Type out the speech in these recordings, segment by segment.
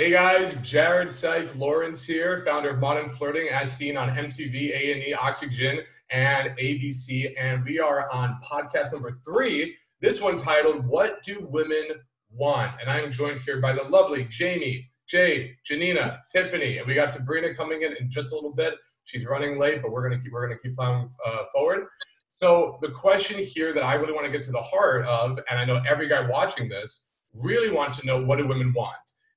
Hey guys, Jared Syke Lawrence here, founder of Modern Flirting, as seen on MTV, A&E, Oxygen, and ABC, and we are on podcast number three. This one titled "What Do Women Want?" And I am joined here by the lovely Jamie, Jade, Janina, Tiffany, and we got Sabrina coming in in just a little bit. She's running late, but we're gonna keep we're gonna keep plowing uh, forward. So the question here that I really want to get to the heart of, and I know every guy watching this really wants to know, what do women want?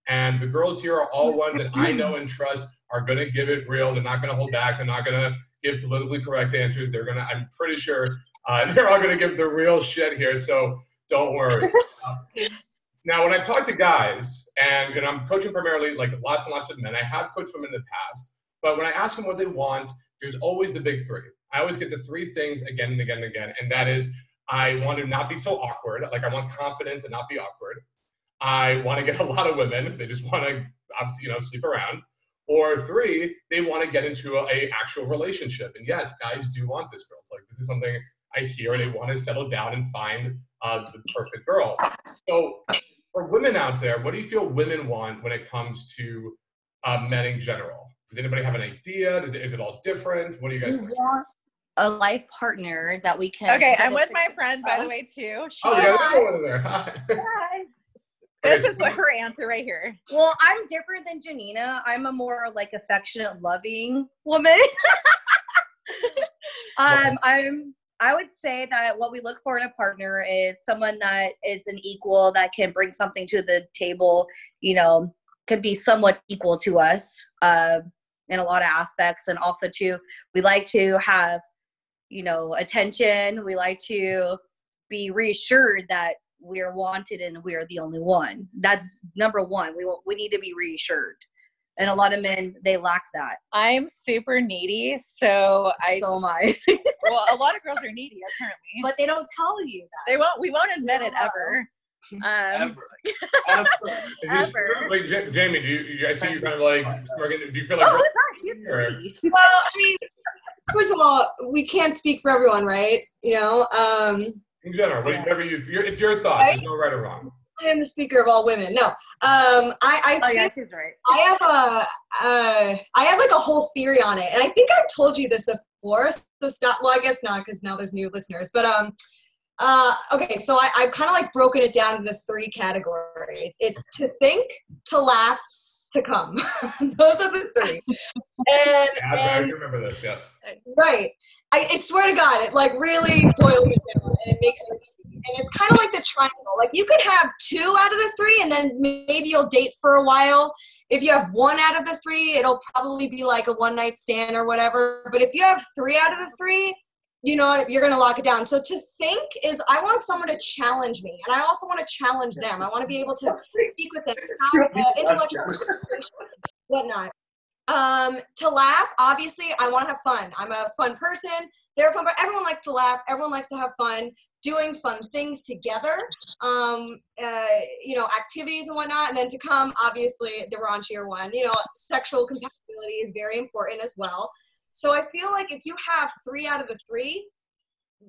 And the girls here are all ones that I know and trust are going to give it real. They're not going to hold back. They're not going to give politically correct answers. They're going to, I'm pretty sure uh, they're all going to give the real shit here. So don't worry. now, when I talk to guys, and, and I'm coaching primarily like lots and lots of men, I have coached them in the past. But when I ask them what they want, there's always the big three. I always get the three things again and again and again. And that is, I want to not be so awkward. Like I want confidence and not be awkward. I want to get a lot of women. They just want to, obviously, you know, sleep around. Or three, they want to get into a, a, actual relationship. And yes, guys do want this, girls. Like this is something I hear. They want to settle down and find uh, the perfect girl. So for women out there, what do you feel women want when it comes to uh, men in general? Does anybody have an idea? Is it, is it all different? What do you guys think? want a life partner that we can. Okay, I'm with my friend, by the way, too. She, Oh, yeah, there's one in there. Hi. Hi. Okay, This is what her answer right here. Well, I'm different than Janina. I'm a more like affectionate, loving woman. um, I'm. I would say that what we look for in a partner is someone that is an equal that can bring something to the table. You know, could be somewhat equal to us uh, in a lot of aspects, and also too, we like to have, you know, attention. We like to be reassured that we're wanted and we're the only one. That's number one. We we need to be reassured, and a lot of men they lack that. I'm super needy, so I so am I. well, a lot of girls are needy apparently, but they don't tell you that. they won't. We won't admit it ever. Um, Ever. Is this- Ever. Wait, Ja- Jamie, do you, you I see you kind of like, smirking. do you feel like, Oh, who's that? She's Sure. pretty. Well, I mean, first of all, we can't speak for everyone, right? You know, um, in general, Yeah. whatever you, your, it's your thoughts. There's no right or wrong. I am the speaker of all women. No, um, I, I, Oh think yeah, she's right. I have a, uh, I have like a whole theory on it, and I think I've told you this before. So stop. Well, I guess not, because now there's new listeners. But um, uh, okay, so I, I've kind of like broken it down into three categories. It's to think, to laugh, to come. Those are the three. And Yeah, I and remember this. Yes. Right. I, I swear to God, it like really boils it down and it makes it and it's kind of like the triangle. Like you could have two out of the three, and then maybe you'll date for a while. If you have one out of the three, it'll probably be like a one night stand or whatever. But if you have three out of the three, you know you're gonna lock it down. So to think is, I want someone to challenge me, and I also want to challenge them. I want to be able to speak with them, have uh, intellectual whatnot. Um, to laugh, obviously, I want to have fun. I'm a fun person. They're fun, but everyone likes to laugh. Everyone likes to have fun, doing fun things together. Um, uh, you know, activities and whatnot. And then to come, obviously, the raunchier one. You know, sexual compatibility is very important as well. So I feel like if you have three out of the three,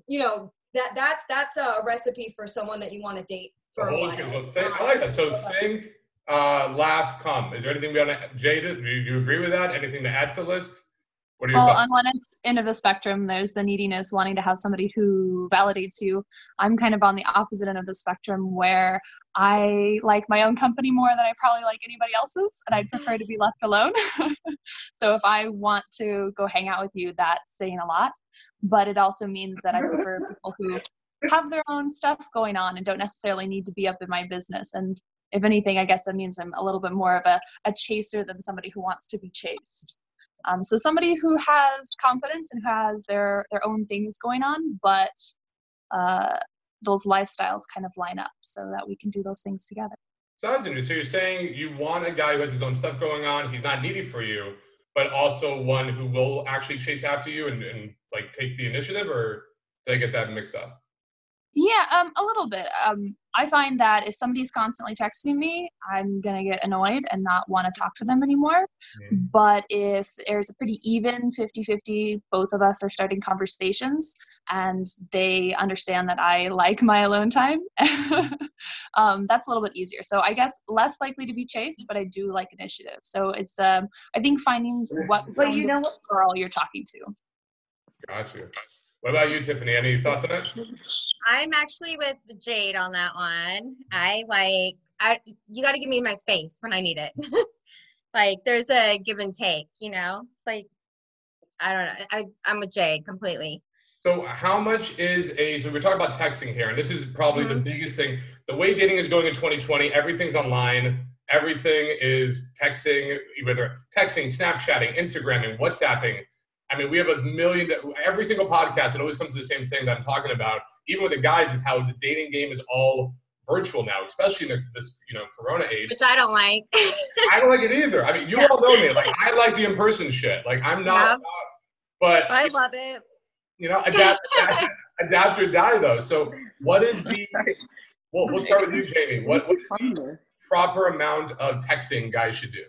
you know, that that's that's a recipe for someone that you want to date for a Oh, while. so I like that. So think, uh, laugh, come. Is there anything we want to, Jada, do you, do you agree with that? Anything to add to the list? What are your Well, thoughts? on one end- end of the spectrum, there's the neediness, wanting to have somebody who validates you. I'm kind of on the opposite end of the spectrum where I like my own company more than I probably like anybody else's, and I'd prefer to be left alone. so if I want to go hang out with you, that's saying a lot. But it also means that I prefer people who have their own stuff going on and don't necessarily need to be up in my business. And if anything, I guess that means I'm a little bit more of a, a chaser than somebody who wants to be chased. Um, so somebody who has confidence and who has their their own things going on, but uh, those lifestyles kind of line up so that we can do those things together. Sounds interesting. So you're saying you want a guy who has his own stuff going on. He's not needy for you, but also one who will actually chase after you and, and like take the initiative, or did I get that mixed up? Yeah, um, a little bit. Um, I find that if somebody's constantly texting me, I'm gonna get annoyed and not want to talk to them anymore. Mhm. But if there's a pretty even 50-50, both of us are starting conversations and they understand that I like my alone time, um, that's a little bit easier. So I guess less likely to be chased, but I do like initiative. So it's um, I think finding what But you know of what? girl you're talking to. Gotcha. What about you, Tiffany? Any thoughts on it? I'm actually with Jade on that one. I like I you got to give me my space when I need it. like there's a give and take, you know? Like I don't know. I I'm with Jade completely. So, how much is a? So we're talking about texting here, and this is probably the Mhm. biggest thing. The way dating is going in 2020, everything's online. Everything is texting, whether texting, Snapchatting, Instagramming, WhatsApping. I mean, we have a million. Every single podcast, it always comes to the same thing that I'm talking about. Even with the guys, is how the dating game is all virtual now, especially in this you know Corona age. Which I don't like. I don't like it either. I mean, you Yeah. all know me. Like, I like the in-person shit. Like, I'm not. Yeah. But I love it. you know, adapt, adapt, adapt or die, though. So, what is the? Well, we'll start with you, Jamie. What, what is the proper amount of texting guys should do?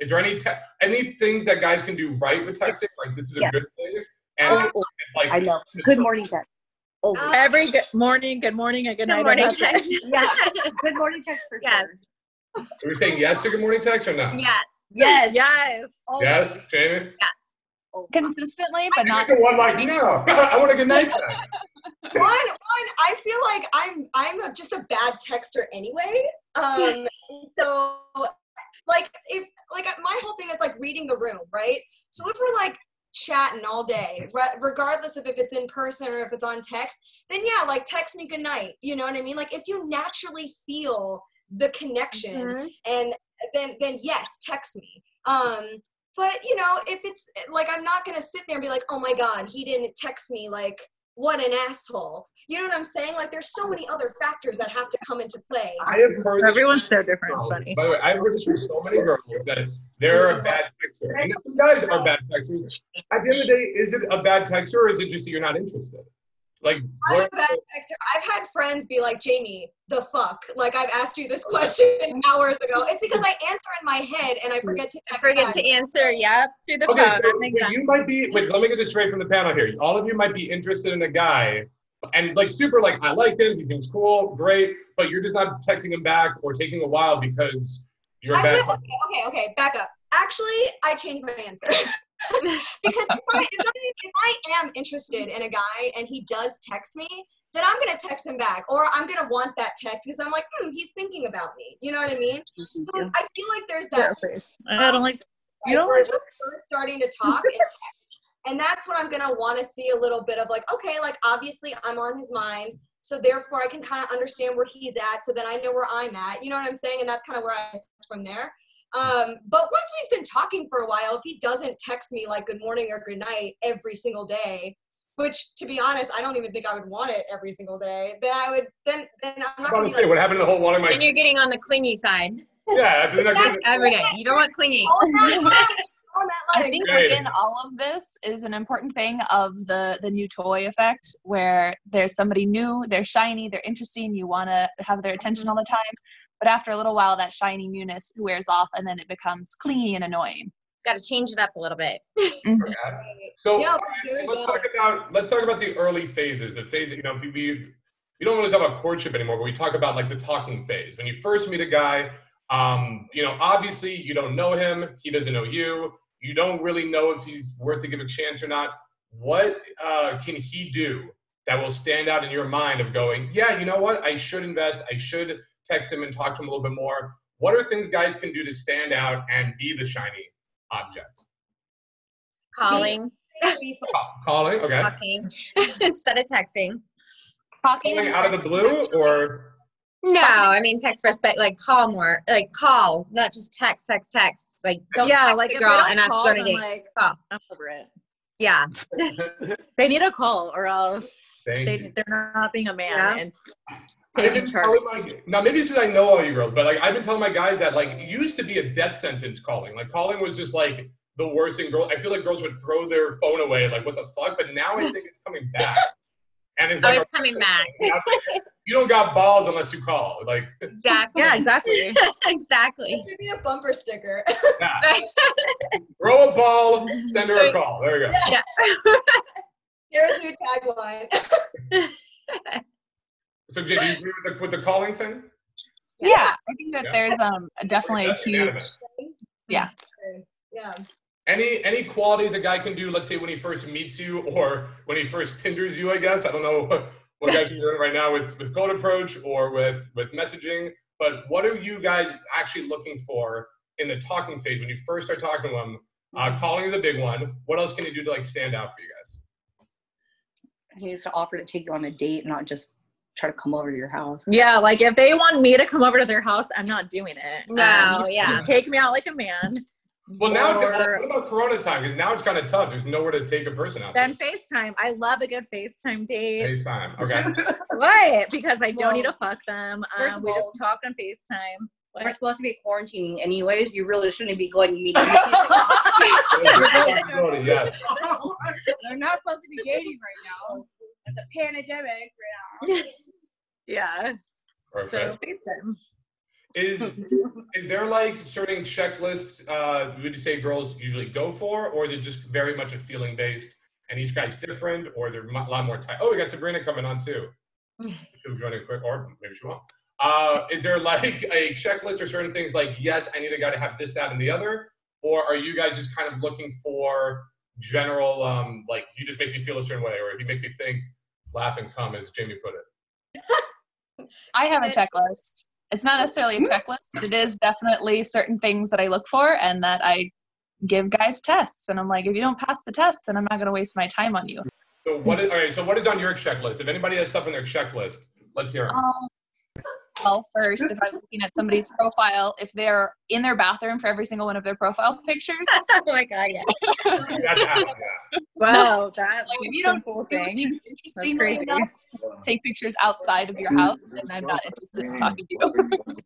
Is there any te- any things that guys can do right with texting? Like this is a Yes. good thing, and Um, it's like I know. Good morning text. Oh, Uh, Every good morning, good morning, and good, Good night. morning. on that. yeah. Good morning text for sure. yes. So we're saying yes to good morning text or no? Yes. Yes. Yes. Oh, Yes, Jamie. Consistently, but not Just the one like no. I want a good night text. one, one, I feel like I'm I'm just a bad texter anyway. Um, so like if like my whole thing is like reading the room, right? So if we're like chatting all day, re- regardless of if it's in person or if it's on text, then yeah, like text me good night. You know what I mean? Like if you naturally feel the connection, Mhm. and then then yes, text me. Um, but you know, if it's like I'm not gonna sit there and be like, oh my god, he didn't text me. Like, what an asshole. You know what I'm saying? Like, there's so many other factors that have to come into play. I have heard Everyone's so different. It's funny. By the way, I've heard this from so many girls that they're a bad texter, and some guys are bad texters. At the end of the day, is it a bad texter or is it just that you're not interested? Like, I'm a bad texter. I've had friends be like, Jamie, the fuck? Like, I've asked you this question hours ago. It's because I answer in my head and I forget to I text forget back. to answer. Yep. Through the Okay, phone. so, so you might be. Wait, let me get this straight from the panel here. All of you might be interested in a guy, and like super, like I like him. He seems cool, great, but you're just not texting him back or taking a while because you're a I bad. feel, okay, okay, okay, back up. Actually, I changed my answer. because if I, if, I, am interested in a guy and he does text me, then I'm gonna text him back, or I'm gonna want that text because I'm like, hmm, he's thinking about me. You know what I mean? So I feel like there's that I don't like. You like, don't like we're first starting to talk, and, and that's when I'm gonna want to see a little bit of like, okay, like obviously I'm on his mind, so therefore I can kind of understand where he's at, so then I know where I'm at. You know what I'm saying? And that's kind of where I from there. Um, but once we've been talking for a while, if he doesn't text me like good morning or good night every single day, which to be honest, I don't even think I would want it every single day, then I would then then I'm I'm not about gonna be say like, what happened to the whole wanting my. Then you're getting on the clingy side Yeah, after that, Exactly. every day. You don't want clingy. that leg, that I think within all of this is an important thing of the the new toy effect, where there's somebody new, they're shiny, they're interesting, you want to have their attention all the time. But after a little while, that shiny newness wears off, and then it becomes clingy and annoying. Got to change it up a little bit. So, Yeah, all right, there so let's talk about let's talk about the early phases. The phase, you know, we, we we don't really talk about courtship anymore, but we talk about like the talking phase. When you first meet a guy, um, you know, obviously you don't know him, he doesn't know you. You don't really know if he's worth to give a chance or not. What uh, can he do that will stand out in your mind of going, yeah, you know what, I should invest, I should text him and talk to him a little bit more. What are things guys can do to stand out and be the shiny object? Calling, Calling, okay. talking instead of texting. Calling out of the blue or No, I mean text first, but like call more, like call, not just text, text, text. Like don't yeah, text like a girl they don't and ask call, to go on a date. like Call. I'm over it. Yeah, They need a call, or else Thank they you. they're not being a man Yeah. and I've taking been charge. telling my now maybe it's just I know all you girls, but like I've been telling my guys that like it used to be a death sentence calling. Like calling was just like the worst thing. Girl, I feel like girls would throw their phone away, like what the fuck. But now I think it's coming back, And it's Oh, like it's coming back. you don't got balls unless you call. Like Exactly. Yeah, exactly. exactly. It should be a bumper sticker. throw a ball, send her a call. There you go. Here's your tagline. So Jay, do you agree with the, with the calling thing? Yeah, I think that Yeah. there's um definitely a That's huge unanimous. Yeah. Yeah. Any any qualities a guy can do, let's say when he first meets you or when he first Tinders you, I guess. I don't know what, what guys are doing right now with, with cold approach or with, with messaging, but what are you guys actually looking for in the talking phase when you first start talking to them? Uh, calling is a big one. What else can you do to like stand out for you guys? He needs to offer to take you on a date, not just try to come over to your house. Yeah, like if they want me to come over to their house, I'm not doing it. No, Um, yeah. Take me out like a man. Well, now it's what about Corona time? Because now it's kind of tough. There's nowhere to take a person out. Then FaceTime. I love a good FaceTime date. FaceTime. Okay. What? Because I don't Well, need to fuck them. Um, of we all- just talk on FaceTime. We're supposed to be quarantining anyways. You really shouldn't be going meeting. Responsibility, yes. They're not supposed to be dating right now. It's a pandemic right now. Yeah. Perfect. So FaceTime. Is is there like certain checklists uh, would you say girls usually go for, or is it just very much a feeling based and each guy's different, or is there a lot more time? Oh, we got Sabrina coming on too. She'll join in quick, or maybe she won't. Uh, is there like a checklist or certain things like yes, I need a guy to have this, that, and the other, or are you guys just kind of looking for general um, like you just make me feel a certain way, or you make me think, laugh, and come, as Jamie put it. I have a checklist. It's not necessarily a checklist, but it is definitely certain things that I look for and that I give guys tests. And I'm like, if you don't pass the test, then I'm not going to waste my time on you. So what is all right? So what is on your checklist? If anybody has stuff on their checklist, let's hear. 'em. Um, well, first, if I'm looking at somebody's profile, if they're in their bathroom for every single one of their profile pictures, oh my god, yeah. That's happened. Wow, that like if you don't don't do thing. things interestingly enough, take pictures outside of your house, then I'm not interested in talking to you.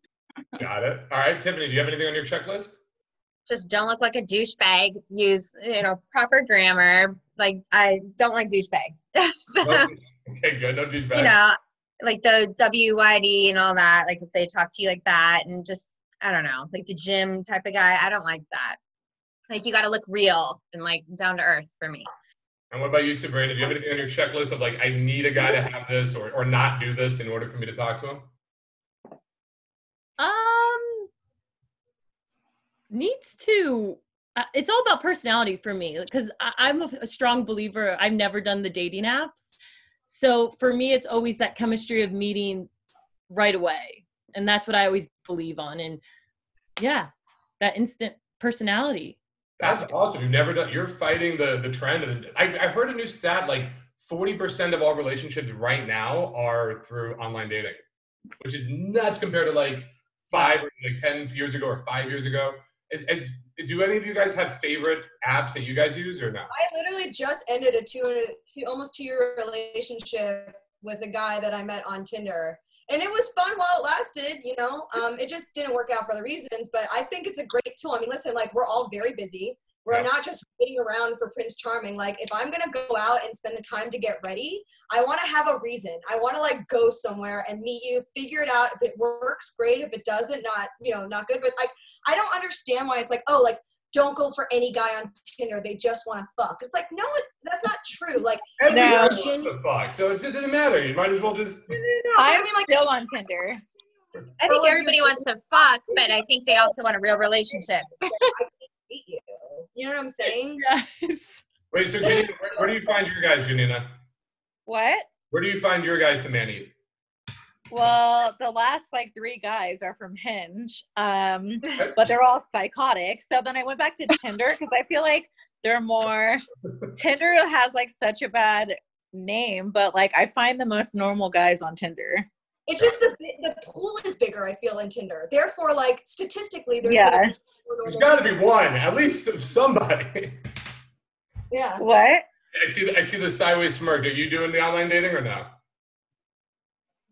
Got it. All right, Tiffany, do you have anything on your checklist? Just don't look like a douchebag. Use you know proper grammar. Like I don't like douchebags. No? okay, good. No douchebag. you know, like the WYD and all that. Like if they talk to you like that, and just I don't know, like the gym type of guy. I don't like that. Like you got to look real and like down to earth for me. And what about you, Sabrina? Do you have anything on your checklist of like, I need a guy to have this or, or not do this in order for me to talk to him? Um, needs to. Uh, it's all about personality for me because I'm a, a strong believer. I've never done the dating apps, so for me, it's always that chemistry of meeting right away, and that's what I always believe on. And yeah, that instant personality. That's awesome. You've never done. You're fighting the the trend. And I, I heard a new stat like 40% of all relationships right now are through online dating, which is nuts compared to like five or like 10 years ago or five years ago. Is, do any of you guys have favorite apps that you guys use or not? I literally just ended a two, two almost two year relationship with a guy that I met on Tinder. And it was fun while it lasted, you know. Um, it just didn't work out for the reasons, but I think it's a great tool. I mean, listen, like we're all very busy. We're Yeah. not just waiting around for Prince Charming. Like, if I'm gonna go out and spend the time to get ready, I want to have a reason. I want to like go somewhere and meet you, figure it out. If it works, great. If it doesn't, not you know, not good. But like, I don't understand why it's like, oh, like don't go for any guy on Tinder. They just want to fuck. It's like, no, it, that's not true. Like, if Everybody you're a wants gen- to fuck, so it's, it doesn't matter. You might as well just. I'm I mean, like- still on Tinder. I think everybody wants to fuck, but I think they also want a real relationship. hate you. You know what I'm saying? Yes. Wait, so Janina, where, where do you find your guys, Janina? What? Where do you find your guys to man eat? Well, the last like three guys are from Hinge, um, but they're all psychotic. So then I went back to Tinder because I feel like they're more. Tinder has like such a bad name, but like I find the most normal guys on Tinder. It's just the the pool is bigger. I feel in Tinder. Therefore, like statistically, there's Yeah. gonna be more There's got to be one, at least somebody. yeah. What? I see. The, I see the sideways smirk. Are you doing the online dating or no?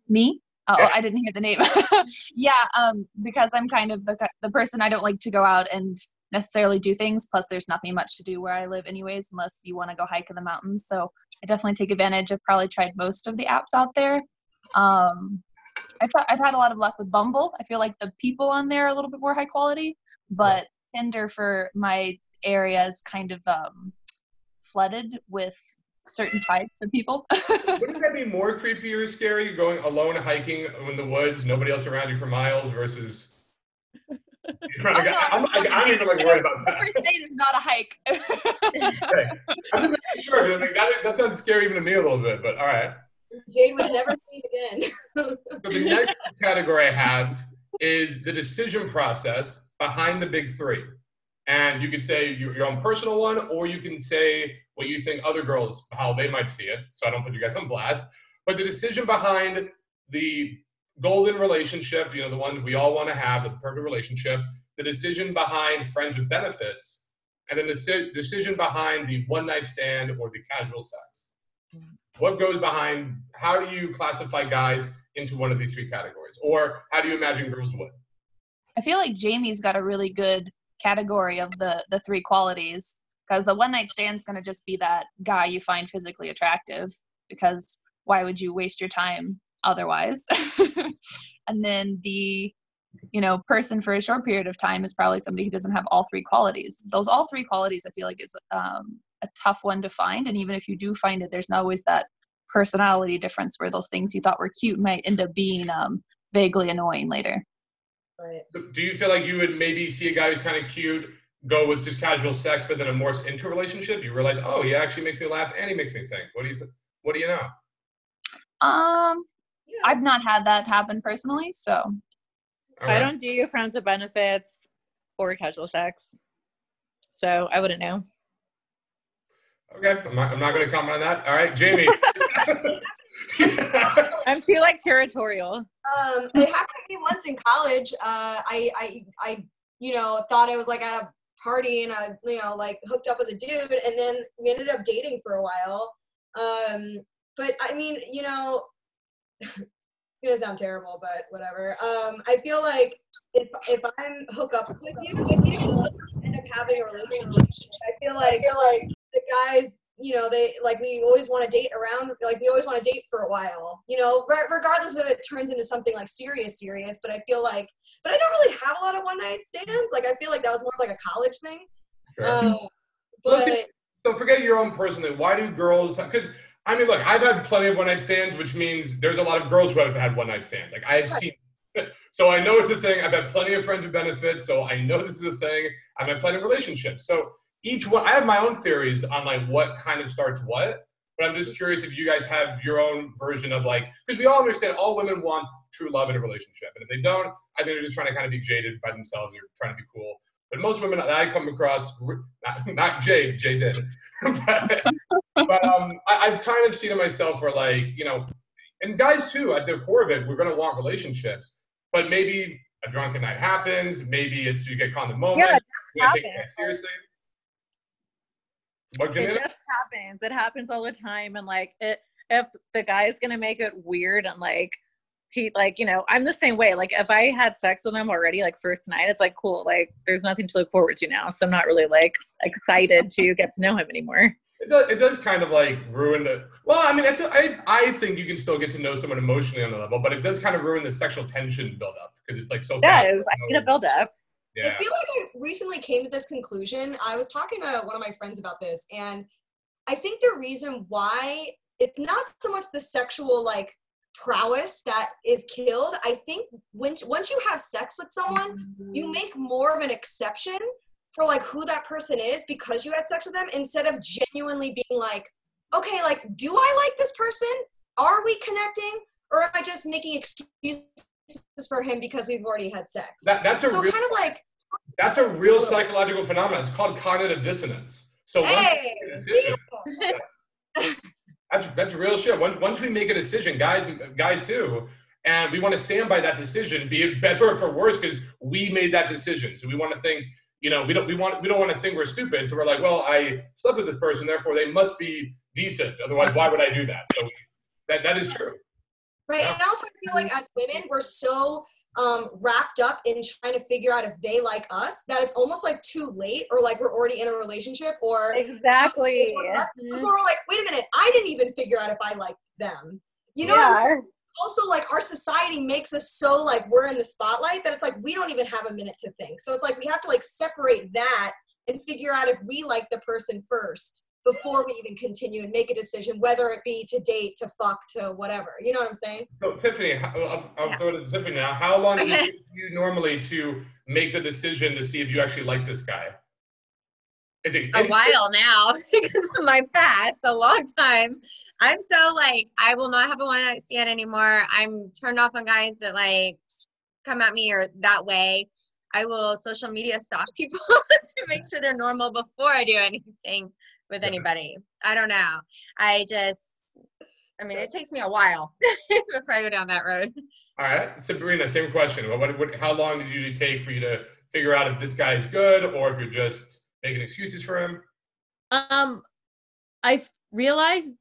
Me? Oh, Yeah. I didn't hear the name. yeah, um, because I'm kind of the the person I don't like to go out and necessarily do things. Plus, there's nothing much to do where I live, anyways, unless you want to go hike in the mountains. So I definitely take advantage. I've probably tried most of the apps out there. Um, I've, I've had a lot of luck with Bumble. I feel like the people on there are a little bit more high quality, but Tinder for my area is kind of um, flooded with certain types of people. Wouldn't that be more creepy or scary going alone hiking in the woods, nobody else around you for miles versus Oh, no, I'm, even like worried about the that. first date is not a hike. Okay. I'm just making sure. that, that sounds scary even to me a little bit, but all right. Jade was never seen again. So the next category I have is the decision process behind the big three. And you could say your, your own personal one, or you can say what you think other girls, how they might see it. So I don't put you guys on blast. But the decision behind the golden relationship, you know, the one we all want to have, the perfect relationship, the decision behind friends with benefits, and then the deci- decision behind the one night stand or the casual sex. What goes behind, how do you classify guys into one of these three categories? Or how do you imagine girls would? I feel like Jamie's got a really good category of the the three qualities because the one night stand's going to just be that guy you find physically attractive because why would you waste your time otherwise and then the you know person for a short period of time is probably somebody who doesn't have all three qualities those all three qualities i feel like is um, a tough one to find and even if you do find it there's not always that personality difference where those things you thought were cute might end up being um, vaguely annoying later Right. Do you feel like you would maybe see a guy who's kind of cute, go with just casual sex, but then a more into a relationship? You realize, oh, he actually makes me laugh and he makes me think. What do you, what do you know? um Yeah. i've not had that happen personally so All I don't do friends with benefits or casual sex. So I wouldn't know. Okay, I'm not, I'm not going to comment on that. All right, Jamie. I'm too like territorial. Um, it happened to me once in college. Uh, I, I, I, you know, thought I was like at a party and I, you know, like hooked up with a dude, and then we ended up dating for a while. Um, but I mean, you know, it's gonna sound terrible, but whatever. Um, I feel like if if I'm hook up with you, if you end up having a relationship, I feel like the guys you know they like we always want to date around like we always want to date for a while you know re- regardless if it turns into something like serious serious but i feel like but i don't really have a lot of one night stands like i feel like that was more like a college thing Sure. um, but so forget your own personally. Why do girls? Because I mean, look, I've had plenty of one night stands, which means there's a lot of girls who have had one night stands. Like I've Right. seen. So I know it's a thing. I've had plenty of friends with benefit, so I know this is a thing. I've had plenty of relationships. So each one, I have my own theories on like what kind of starts what. But I'm just curious if you guys have your own version of like, because we all understand all women want true love in a relationship, and if they don't, I think they're just trying to kind of be jaded by themselves or trying to be cool. But most women that I come across, not, not Jade, Jade did, but, but um, I, I've kind of seen it myself where like, you know, and guys too, at the core of it, we're gonna want relationships, but maybe a drunken night happens, maybe it's you get caught in the moment, Yeah, you take it seriously. What It just happens. It happens all the time. And like it if the guy is gonna make it weird and like he like, you know, I'm the same way. Like if I had sex with him already, like first night, it's like cool. Like there's nothing to look forward to now. So I'm not really like excited to get to know him anymore. It does, it does kind of like ruin the. Well, I mean, I, th- I I think you can still get to know someone emotionally on a level, but it does kind of ruin the sexual tension build up because it's like so. Yeah. I need a build up. I feel like I recently came to this conclusion. I was talking to one of my friends about this, and I think the reason why it's not so much the sexual like prowess that is killed. I think when once you have sex with someone, you mm-hmm. make more of an exception for like who that person is because you had sex with them instead of genuinely being like, okay, like, do I like this person? Are we connecting? Or am I just making excuses for him because we've already had sex? That, that's a so real kind of like, that's a real psychological phenomenon. It's called cognitive dissonance. So once hey, we make a decision, that's that's real shit. Once once we make a decision, guys guys too, and we want to stand by that decision, be it better or for worse, because we made that decision. So we want to think, you know, we don't we want we don't want to think we're stupid. So we're like, well, I slept with this person, therefore they must be decent. Otherwise, why would I do that? So that that is true. Right. Yeah. And also, I feel like as women, we're so um, wrapped up in trying to figure out if they like us that it's almost like too late or like we're already in a relationship or Exactly. before we're like, wait a minute, I didn't even figure out if I liked them. You know saying? also like our society makes us so like we're in the spotlight that it's like we don't even have a minute to think. So it's like we have to like separate that and figure out if we like the person first before we even continue and make a decision, whether it be to date, to fuck, to whatever. You know what I'm saying? So Tiffany, I'm, I'll Yeah. throw it to Tiffany now. How long does Okay. it take you normally to make the decision to see if you actually like this guy? Is it a while now because of my past, a long time. I'm so like, I will not have a one night stand anymore. I'm turned off on guys that like come at me or that way. I will social media stalk people to make sure they're normal before I do anything with Yeah. anybody. I don't know. I just, I mean, it takes me a while before I go down that road. All right, Sabrina, same question. What, what, what, how long does it usually take for you to figure out if this guy is good or if you're just making excuses for him? Um, I realized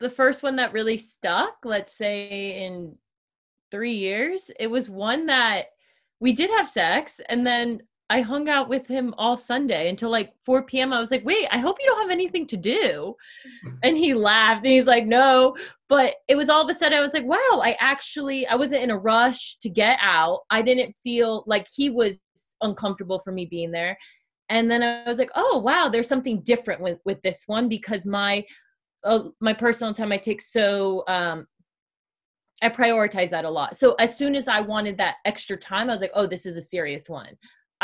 the first one that really stuck, let's say in three years, it was one that we did have sex and then I hung out with him all Sunday until like 4 p.m. I was like, wait, I hope you don't have anything to do. And he laughed and he's like, no. But it was all of a sudden, I was like, wow, I actually, I wasn't in a rush to get out. I didn't feel like he was uncomfortable for me being there and then i was like oh wow there's something different with with this one because my uh, my personal time i take so um i prioritize that a lot so as soon as i wanted that extra time i was like oh this is a serious one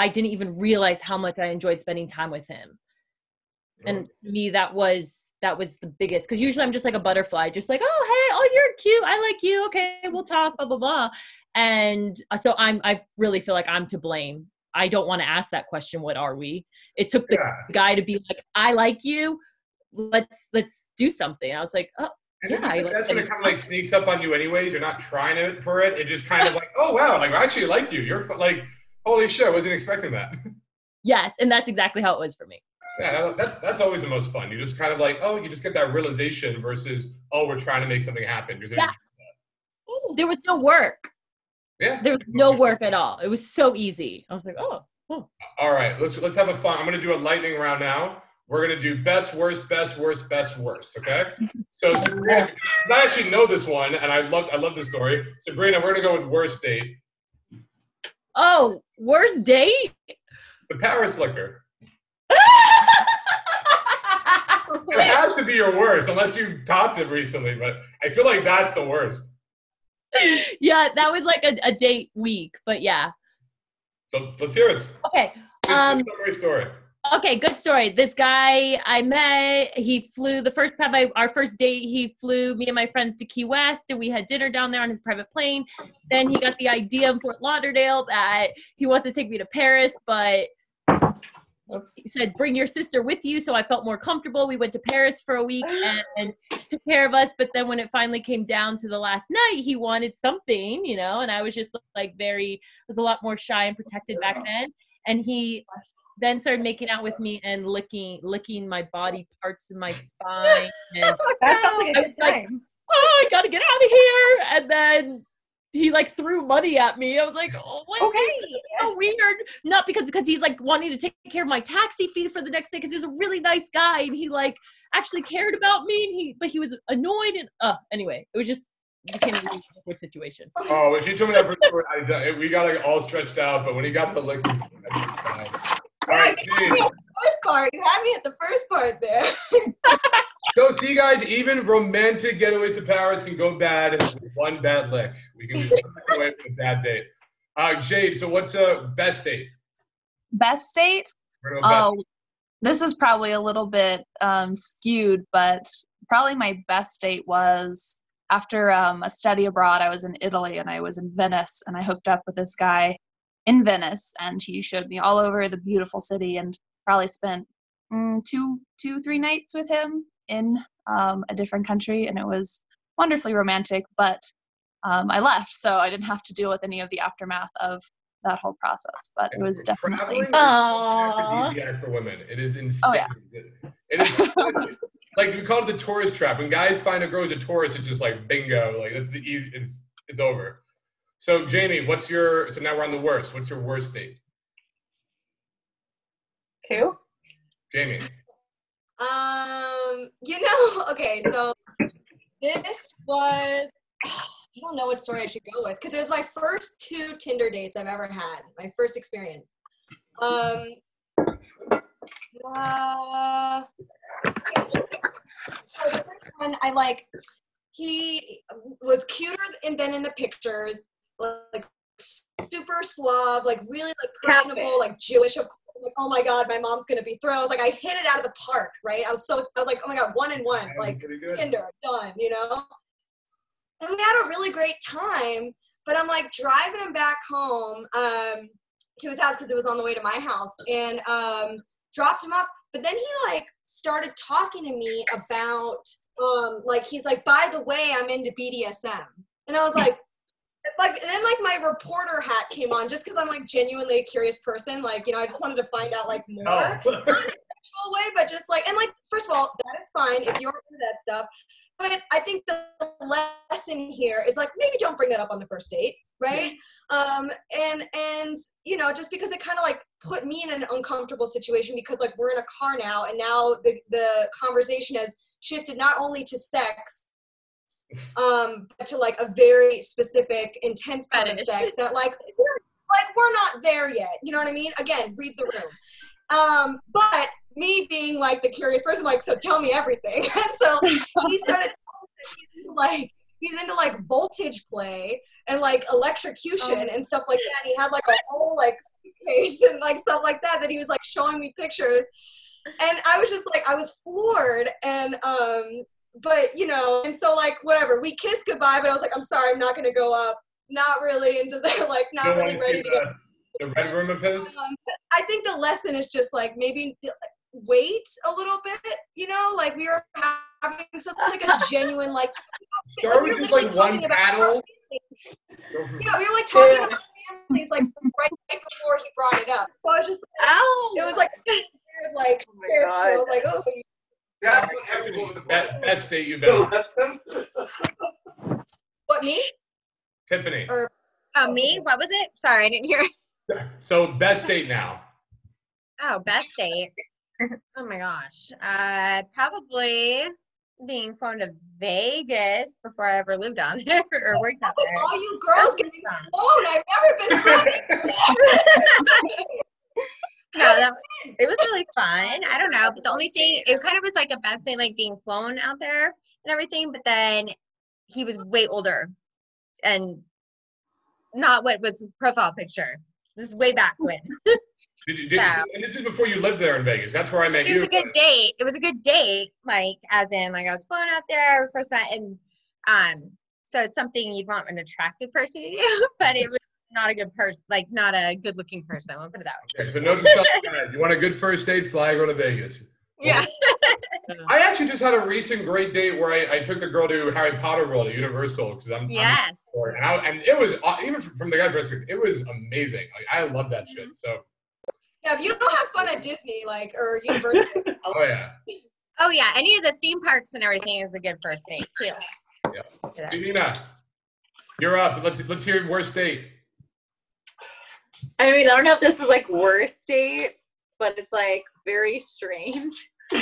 i didn't even realize how much i enjoyed spending time with him and to me that was that was the biggest because usually i'm just like a butterfly just like oh hey oh you're cute i like you okay we'll talk blah blah blah and uh, so i'm i really feel like i'm to blame i don't want to ask that question what are we it took the Yeah. guy to be like i like you let's let's do something i was like oh And Yeah, I that's when it kind of like sneaks up on you anyways. You're not trying it for it. It just kind of like, oh wow, like I actually like you. You're like, holy shit, I wasn't expecting that. yes and that's exactly how it was for me yeah, that, that, that's always the most fun. You just kind of like, oh, you just get that realization versus, oh, we're trying to make something happen. Yeah. there was no work yeah. there was no work at all it was so easy i was like oh, oh All right, let's let's have a fun. I'm gonna do a lightning round now. We're gonna do best, worst, best, worst, best, worst. Okay. So Sabrina, I actually know this one, and I love I love this story. Sabrina, we're gonna go with worst date. Oh worst date The Paris liquor. It has to be your worst, unless you topped it recently. But I feel like that's the worst. yeah that was like a, a date week but yeah So let's hear it. okay um summary story. Okay good story. This guy i met he flew the first time i our first date he flew me and my friends to key west and we had dinner down there on his private plane. Then he got the idea in fort lauderdale that he wants to take me to paris but Oops. he said bring your sister with you so i felt more comfortable. We went to paris for a week and took care of us but then when it finally came down to the last night he wanted something you know and i was just like very was a lot more shy and protected back then. And he then started making out with me and licking licking my body parts and my spine and That sounds like I a good was like, oh i gotta get out of here and then he like threw money at me i was like oh wait, Okay. so weird. Not because because he's like wanting to take care of my taxi fee for the next day because he was a really nice guy and he like actually cared about me and he but he was annoyed and uh anyway it was just became a really situation. Oh, if you told me that first story, I, di- we got like all stretched out. But when he got to the liquor, all right, Jade. First part, you had me at the first part there. So, see, guys, even romantic getaways to Paris can go bad with one bad lick. We can be one away from a bad date. Uh, Jade, so what's a best date? Best date? We're gonna go best- Oh, this is probably a little bit um, skewed, but probably my best date was after um, a study abroad. I was in Italy and I was in Venice, and I hooked up with this guy in Venice, and he showed me all over the beautiful city, and probably spent mm, two, two, three nights with him in um, a different country, and it was wonderfully romantic. But um, I left, so I didn't have to deal with any of the aftermath of that whole process. But it was definitely is aphrodisiac for women. It is insane. Oh, yeah. It is like we call it the tourist trap. When guys find a girl who's a tourist, it's just like bingo. Like it's the easy. It's it's over. So Jamie, what's your? So now we're on the worst. What's your worst date, Two. Jamie? Um, you know, okay, so this was I don't know what story I should go with because it was my first two Tinder dates I've ever had. My first experience. Um, uh, so the first one I like. He was cuter than than in the pictures, like super suave, like really like personable, like Jewish of course. I'm like, oh my god, my mom's gonna be thrilled. I was like, I hit it out of the park, right? I was so I was like, oh my god, one and one, like Pretty good. Tinder, done, you know? And we had a really great time, but I'm like driving him back home um, to his house because it was on the way to my house and um, dropped him off. But then he like started talking to me about, um, like, he's like, by the way, I'm into BDSM. And I was like, like, and then like my reporter hat came on just because I'm like genuinely a curious person. Like, you know, I just wanted to find out like more Oh. not in a sexual way, but just like, and like, first of all, that is fine if you're into that stuff. But I think the lesson here is like maybe don't bring that up on the first date, right? Um, and and you know, just because it kind of like put me in an uncomfortable situation because like we're in a car now, and now the the conversation has shifted not only to sex. Um, but to like a very specific, intense part of Fetish. sex that like we're, like we're not there yet. You know what I mean? Again, read the room. Um, but me being like the curious person, like, so tell me everything. so he started like he's into like voltage play and like electrocution and stuff like that. He had like a whole like suitcase and like stuff like that that he was like showing me pictures. And I was just like I was floored and um but you know, and so like whatever, we kissed goodbye, but I was like, I'm sorry, I'm not gonna go up. Not really into the like not Don't really want to see ready to go the, the red room of his. um, I think the lesson is just like maybe wait a little bit. You know, like we were having such like a genuine like. Start we with were just like one battle. Yeah, we were like talking about families like right before he brought it up. So I was just like, Ow! it was like weird like Oh my character. I God. was like oh That's what Tiffany, best, best date you've been on. what me Tiffany. or Oh, me? What was it? Sorry, I didn't hear. So best date now. Oh, best date. oh my gosh. Uh, probably being flown to Vegas before I ever lived on there or worked out with there. all you girls That was getting fun. alone. I've never been so no, that, it was really fun. I don't know, but the only thing it kind of was like a best thing, like being flown out there and everything. But then he was way older, and not what was profile picture. This is way back when. Did you, did Yeah. and this is before you lived there in Vegas. That's where I met It was you. a good date. It was a good date, like as in like I was flown out there first met, and um, so it's something you'd want an attractive person to do, but it was not a good person, like not a good looking person. I'll put it that way. Okay, so note to self, uh, you want a good first date? Fly, go to Vegas. Yeah. I actually just had a recent great date where I, I took the girl to Harry Potter World at Universal because I'm, I'm Yes. and, I, and it was even from the guy's perspective, it was amazing. Like I love that shit. So yeah. If you don't have fun at Disney like or Universal, oh yeah, Oh yeah, any of the theme parks and everything is a good first date too. Yeah. Yeah. Divina, you're up. Let's let's hear your worst date. I mean, I don't know if this is like worst date, but it's like very strange.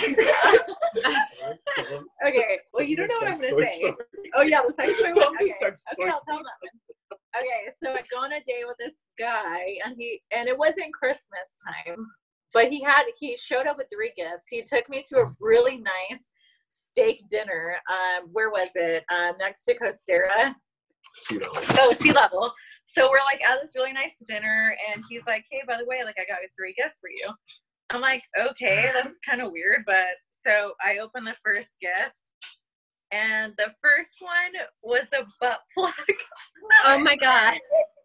Okay, well, you don't know what I'm gonna say. Oh yeah, the sex Tell one. Okay, sex okay, I'll tell that one. Okay, so I go on a date with this guy, and he and it wasn't Christmas time, but he had he showed up with three gifts. He took me to a really nice steak dinner. Um, where was it? Um, next to Costera. Oh, sea level. So we're like at this really nice dinner, and he's like, "Hey, by the way, like I got three gifts for you." I'm like, "Okay, that's kind of weird," but so I open the first gift, and the first one was a butt plug. Oh my god.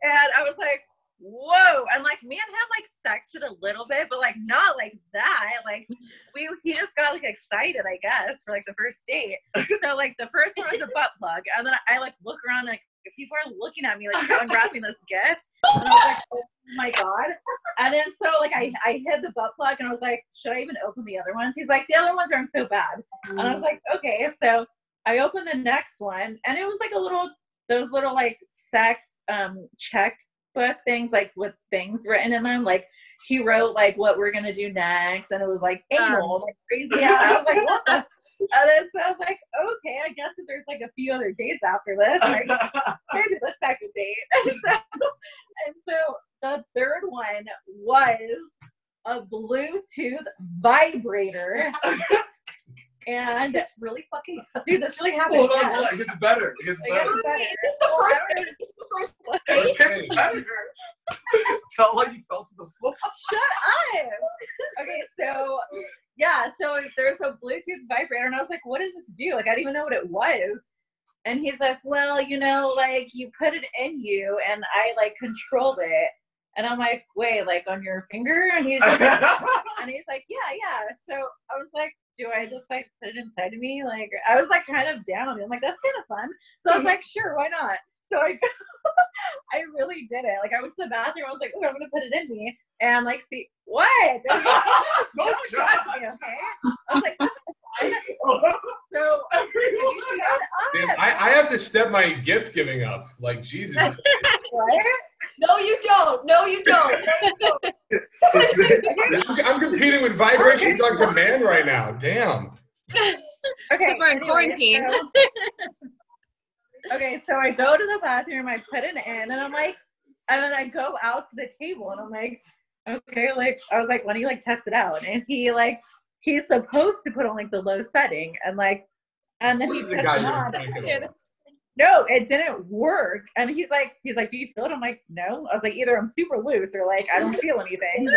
and I was like, "Whoa!" And like me and him like sexted a little bit, but like not like that. Like we he just got like excited, I guess, for like the first date. So like the first one was a butt plug, and then I like look around like people are looking at me like unwrapping this gift, and I was like, "Oh my god!" And then so like I I hid the butt plug, and I was like, "Should I even open the other ones?" He's like, "The other ones aren't so bad," and I was like, "Okay." So I opened the next one, and it was like a little those little like sex um checkbook things like with things written in them. Like he wrote like what we're gonna do next, and it was like anal, like crazy. Yeah, I was like, what the? And then so I was like, okay, I guess if there's like a few other dates after this, like maybe the second date. And so, and so the third one was a Bluetooth vibrator. And It's really fucking. dude, this really happened. Hold on, hold on. It gets better. It gets It gets better. This Is the first Whatever. date? Is the first What? date? It gets better. Tell how you fell to the floor. Shut up. Okay, so yeah, so there's a Bluetooth vibrator, and I was like, what does this do? Like, I didn't even know what it was. And he's like, well, you know, like you put it in you, and I like controlled it. And I'm like, wait, like on your finger? And he's like, and he's like, yeah, yeah. So I was like, do I just like put it inside of me? Like, I was like kind of down. I'm like, that's kind of fun. So I was mm-hmm. like, sure, why not? So I, I really did it. Like, I went to the bathroom. I was like, oh, I'm gonna put it in me, and like, see what? Don't, Don't judge me, okay? I was like, this is fun. So did you see? Damn, Ah, I, I have to step my gift giving up. Like Jesus. what? No, you don't. No, you don't. No, you don't. I'm competing with Vibration Dr. Man right now. Damn. Okay, Because we're in anyway, quarantine. so- okay, so I go to the bathroom, I put it in, and I'm like, and then I go out to the table, and I'm like, okay, like I was like, why don't you like test it out? And he like he's supposed to put on like the low setting, and like, and then he This the it on. thinking Yeah, of. No, it didn't work. And he's like, he's like, do you feel it? I'm like, no. I was like, either I'm super loose or like I don't feel anything.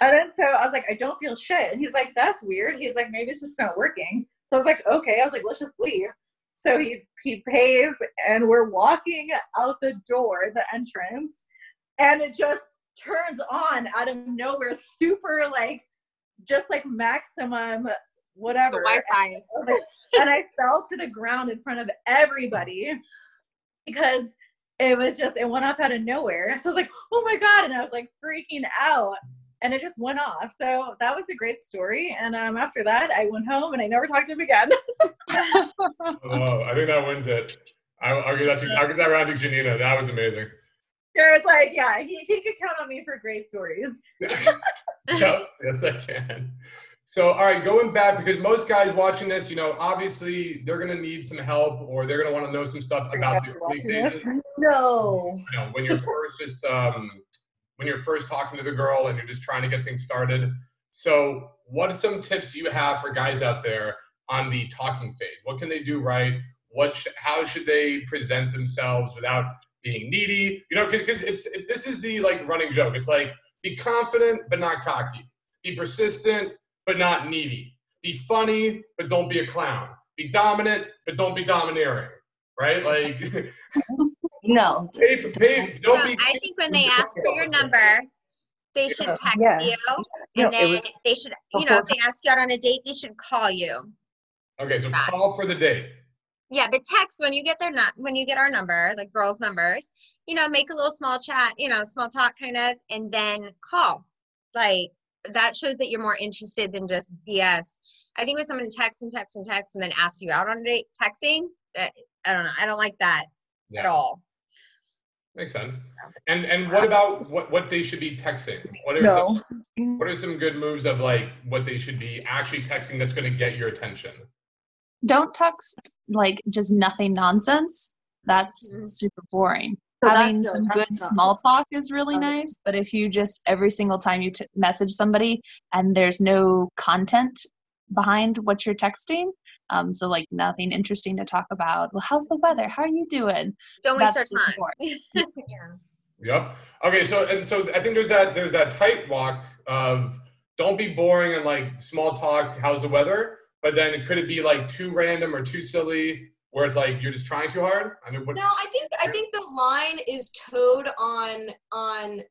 and then so I was like, I don't feel shit. And he's like, that's weird. He's like, maybe it's just not working. So I was like, okay. I was like, let's just leave. So he he pays and we're walking out the door, the entrance, and it just turns on out of nowhere, super like just like maximum whatever. Wi-Fi. and I fell to the ground in front of everybody because it was just it went off out of nowhere. So I was like, oh my god, and I was like freaking out. And it just went off. So that was a great story. And um, after that, I went home and I never talked to him again. Oh, I think that wins it. I, I'll give that to I'll give that round to Janina. That was amazing. Sure, it's like, yeah, he, he could count on me for great stories. Yep, yes, I can. So, all right, going back because most guys watching this, you know, obviously they're gonna need some help or they're gonna want to know some stuff about the early phases. No. You know, when you're first just um, when you're first talking to the girl and you're just trying to get things started. So, what are some tips you have for guys out there on the talking phase? What can they do right? What sh- how should they present themselves without being needy? You know, because it's it, this is the like running joke. It's like be confident but not cocky. Be persistent but not needy. Be funny but don't be a clown. Be dominant but don't be domineering. Right? Like No. pay for pay. Don't Well, be. I think when they ask for your number, they should text Yeah. you, and it then was they should, you know, if they ask you out on a date, they should call you. Okay, so call for the date. Yeah, but text when you get their nut when you get our number, like girls' numbers, you know, make a little small chat, you know, small talk kind of, and then call. Like that shows that you're more interested than just BS. I think when someone texts and texts and texts and then asks you out on a date, texting, that I don't know, I don't like that at all. Makes sense. And and what about what what they should be texting? What are some, what are some good moves of like what they should be actually texting that's going to get your attention? Don't text like just nothing nonsense. That's Mhm. super boring. So Having that's- some that's good not- small talk is really Okay. nice, but if you just every single time you t- message somebody and there's no content behind what you're texting, um, so like nothing interesting to talk about. Well, how's the weather? How are you doing? Don't waste That's our time. yeah. Yep. Okay, so and so I think there's that there's that tight walk of don't be boring and like small talk. How's the weather? But then could it be like too random or too silly where it's like you're just trying too hard? I mean, what? No, I think I think the line is towed on on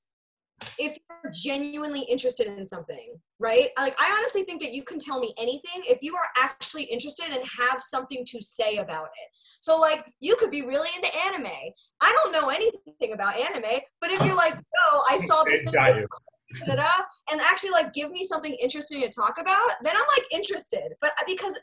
if you're genuinely interested in something, right? Like I honestly think that you can tell me anything if you are actually interested and have something to say about it. So like you could be really into anime. I don't know anything about anime, but if you're like, no, I saw this and actually like give me something interesting to talk about, then I'm like interested. But uh, because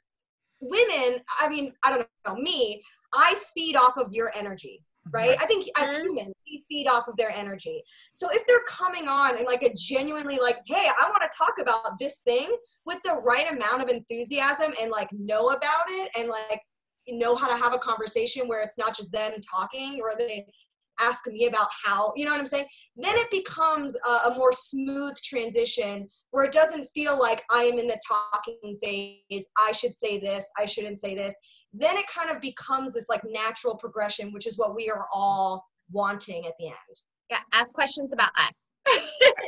women, I mean, I don't know, me, I feed off of your energy. Right? I think as Mhm. humans, we feed off of their energy. So if they're coming on and like a genuinely like, hey, I want to talk about this thing with the right amount of enthusiasm and like know about it and like know how to have a conversation where it's not just them talking or they ask me about how, you know what I'm saying? Then it becomes a, a more smooth transition where it doesn't feel like I am in the talking phase. I should say this, I shouldn't say this. Then it kind of becomes this like natural progression, which is what we are all wanting at the end. Yeah, ask questions about us.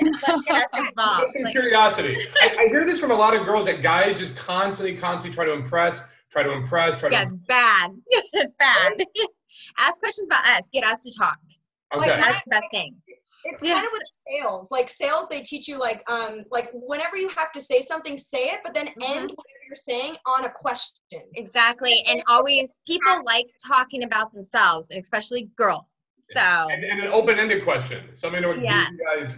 Let's get us involved. Just from Like, curiosity. I, I hear this from a lot of girls that guys just constantly, constantly try to impress, try to impress, try to. yeah, it's bad. it's bad. ask questions about us. Get us to talk. Okay. Like, That's the best thing. It's Yeah. kind of with sales. Like sales, they teach you like um like whenever you have to say something, say it, but then Mhm. end whatever you're saying on a question. Exactly. And always, people like talking about themselves, and especially girls. So, and, and an open-ended question. Something to Yeah. you guys.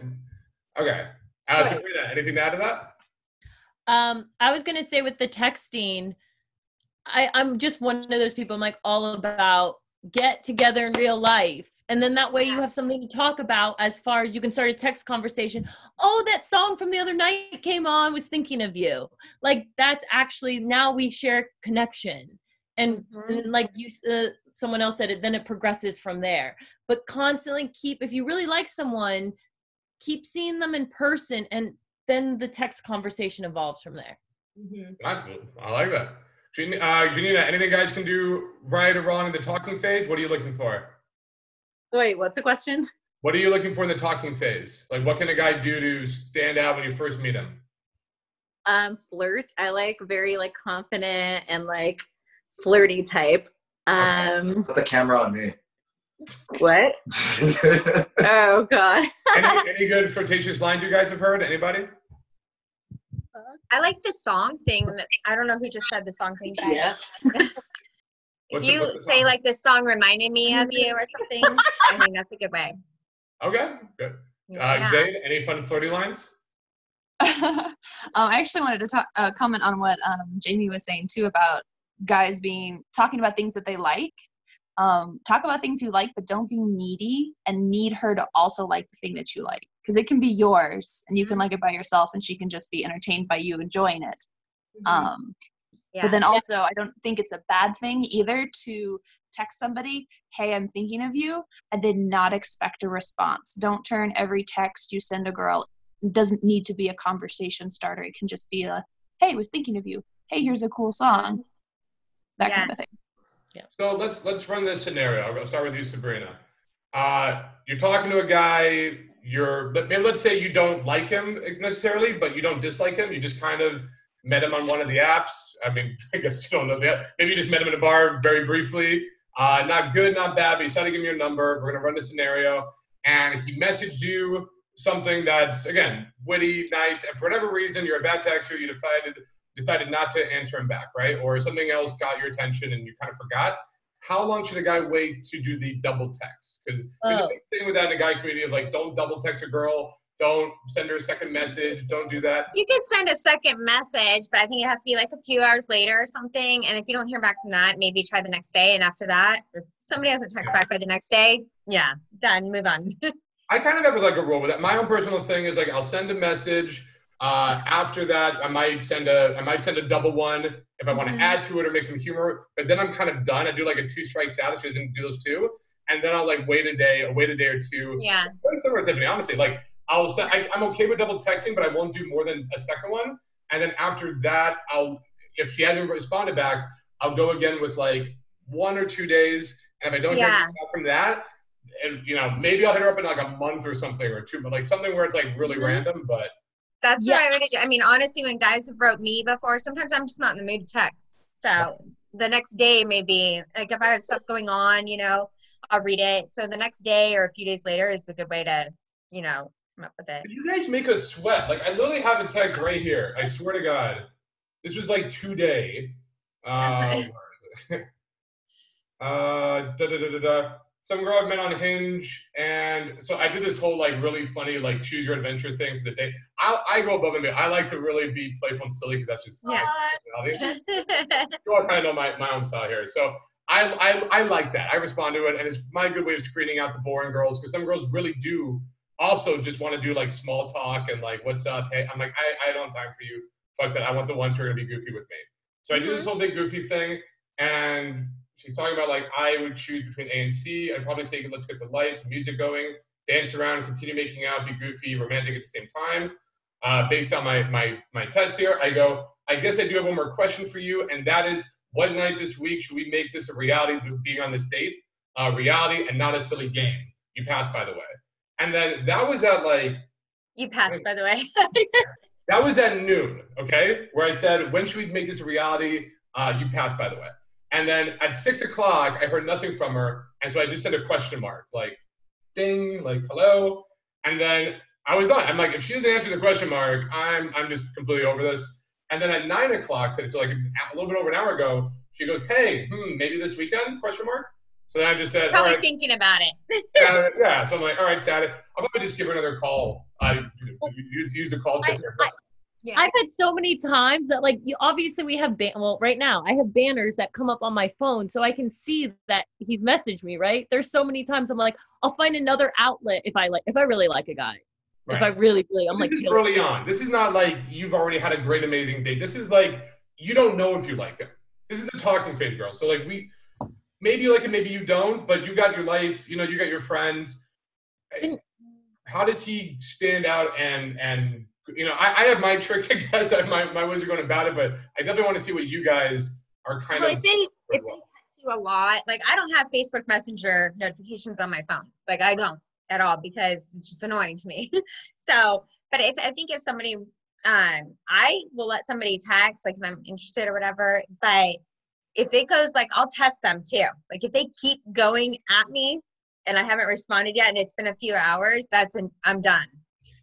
Okay. Uh, Sabrina, anything to add to that? Um, I was gonna say with the texting, I, I'm just one of those people. I'm like all about get together in real life, and then that way you have something to talk about as far as you can start a text conversation. Oh, that song from the other night came on. Was thinking of you. Like that's actually now we share connection, and, Mhm. and like you, uh, someone else said it. Then it progresses from there. But constantly keep if you really like someone, keep seeing them in person and then the text conversation evolves from there. Mhm. I, I like that. Jan- uh, Janina, anything guys can do right or wrong in the talking phase? What are you looking for? Wait, what's the question? What are you looking for in the talking phase? Like, what can a guy do to stand out when you first meet him? Um, flirt. I like very like confident and like flirty type. Um, Put the camera on me. what? Oh god. Any, any good flirtatious lines you guys have heard? Anybody? I like the song thing. That, I don't know who just said the song thing. but Yeah. If What's you what's say like this song reminded me of you or something, I think that's a good way. Okay, good. Uh, Yeah. Zayd, any fun flirty lines? um, I actually wanted to talk, uh, comment on what um, Jamie was saying too about guys being talking about things that they like. Um, talk about things you like, but don't be needy and need her to also like the thing that you like because it can be yours and you can like it by yourself and she can just be entertained by you enjoying it. Um, Yeah. but then also, I don't think it's a bad thing either to text somebody, hey, I'm thinking of you, and then not expect a response. Don't turn every text you send a girl, it doesn't need to be a conversation starter. It can just be a, hey, was thinking of you. Hey, here's a cool song. That kind of thing. Yeah. So let's let's run this scenario. I'll start with you, Sabrina. Uh, you're talking to a guy. You're but maybe let's say you don't like him necessarily, but you don't dislike him. You just kind of met him on one of the apps. I mean, I guess you don't know that. Maybe you just met him in a bar very briefly. Uh, not good, not bad, but he decided to give me your number. We're gonna run the scenario, and he messaged you something that's again witty, nice, and for whatever reason you're a bad texter. You decided decided not to answer him back, right? Or something else got your attention and you kind of forgot. How long should a guy wait to do the double text? Because there's a Oh. big thing with that in the guy community of like, don't double text a girl, don't send her a second message, don't do that. You could send a second message, but I think it has to be like a few hours later or something. And if you don't hear back from that, maybe try the next day. And after that, if somebody doesn't text back by the next day, yeah, done, move on. I kind of have like a rule with that. My own personal thing is like I'll send a message. Uh, after that, I might send a I might send a double one if I want to Mhm. add to it or make some humor. But then I'm kind of done. I do like a two strike status, just do those two, and then I'll like wait a day, or wait a day or two. yeah. Very similar, Tiffany. Honestly, like I'll send, I, I'm okay with double texting, but I won't do more than a second one. And then after that, I'll if she hasn't responded back, I'll go again with like one or two days. And if I don't hear Yeah. anything back from that, and you know maybe I'll hit her up in like a month or something or two, but like something where it's like really Mhm. random. But That's Yeah. what I would do. I mean, honestly, when guys have wrote me before, sometimes I'm just not in the mood to text. So the next day, maybe like if I have stuff going on, you know, I'll read it. So the next day or a few days later is a good way to, you know, come up with it. you guys make us sweat. Like I literally have a text right here. I swear to God, this was like today. Uh, uh, da, da, da, da, da. Some girl I met on Hinge, and so I did this whole like really funny like choose your adventure thing for the day. I I go above and beyond. I like to really be playful and silly because that's just Yeah. my personality. You all kind of know my, my own style here. So I, I I like that. I respond to it, and it's my good way of screening out the boring girls because some girls really do also just want to do like small talk and like what's up. Hey, I'm like I I don't have time for you. Fuck that. I want the ones who are gonna be goofy with me. So I do this whole big goofy thing, and she's talking about like I would choose between A and C. I'd probably say let's get the lights, music going, dance around, continue making out, be goofy, romantic at the same time. Uh, based on my my my test here, I go. I guess I do have one more question for you, and that is, what night this week should we make this a reality? Being on this date, uh, reality, and not a silly game. You passed, by the way. And then that was at like You passed, by the way. that was at noon, okay? Where I said, when should we make this a reality? Uh, you passed, by the way. And then at six o'clock, I heard nothing from her. And so I just said a question mark, like ding, like hello. And then I was done. I'm like, if she doesn't answer the question mark, I'm I'm just completely over this. And then at nine o'clock, so like a little bit over an hour ago, she goes, "Hey, hmm, maybe this weekend?" Question mark. So then I just said, Probably all right. thinking about it. yeah, yeah. So I'm like, all right, Saturday. I'll probably just give her another call. I use use the call tip here. I- I've had so many times that like you, obviously we have ban- well right now I have banners that come up on my phone so I can see that he's messaged me right. There's so many times I'm like I'll find another outlet if I like if I really like a guy. If I really really I'm this like is early on. This is not like you've already had a great, amazing date. This is like you don't know if you like him. This is the talking phase, girl. So like we, maybe you like maybe you don't. But you got your life. You know, you got your friends. How does he stand out? And and you know, I, I have my tricks. I guess I my my ways are going about it. But I definitely want to see what you guys are kind Well, of. if they if they text you a lot, like I don't have Facebook Messenger notifications on my phone. Like I don't at all because it's just annoying to me. so, but if I think if somebody, um, I will let somebody text like if I'm interested or whatever. But if it goes like I'll test them too. Like if they keep going at me and I haven't responded yet and it's been a few hours, that's an I'm done.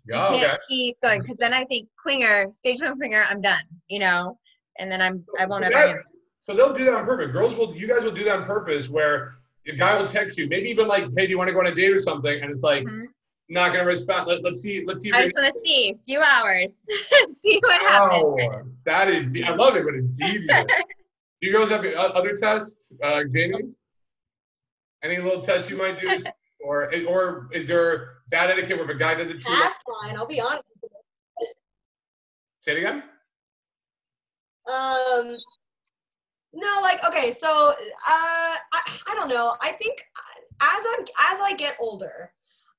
Yeah, you can't keep going because then I think clinger, stage one clinger, I'm done. You know, and then I'm I won't So ever that- answer. So they'll do that on purpose. Girls will, you guys will do that on purpose where a guy will text you, maybe even like, hey, do you want to go on a date or something? And it's like, Mhm. not gonna respond. Let, let's see, let's see. I just want to see a few hours, see what happens. Oh, that is, de- I love it, but it's devious. do you girls have other tests, uh, Jamie? Any little tests you might do, or or is there bad etiquette where if a guy does it too? much? Past mine, I'll be honest. with you. Say it again. Um, no, like okay, so uh, I I don't know. I think as I'm as I get older,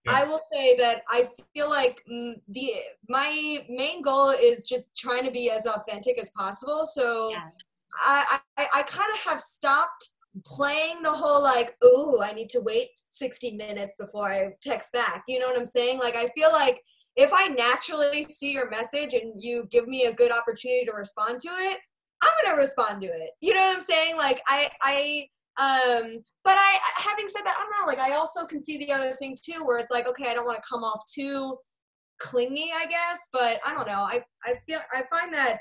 Yeah. I will say that I feel like mm, the my main goal is just trying to be as authentic as possible. So Yeah. I I, I kind of have stopped playing the whole like oh I need to wait 60 minutes before I text back. You know what I'm saying? Like I feel like if I naturally see your message and you give me a good opportunity to respond to it, I'm gonna respond to it. You know what I'm saying? Like I I um but I having said that, I don't know, like I also can see the other thing too where it's like, okay, I don't want to come off too clingy, I guess, but I don't know. I I feel I find that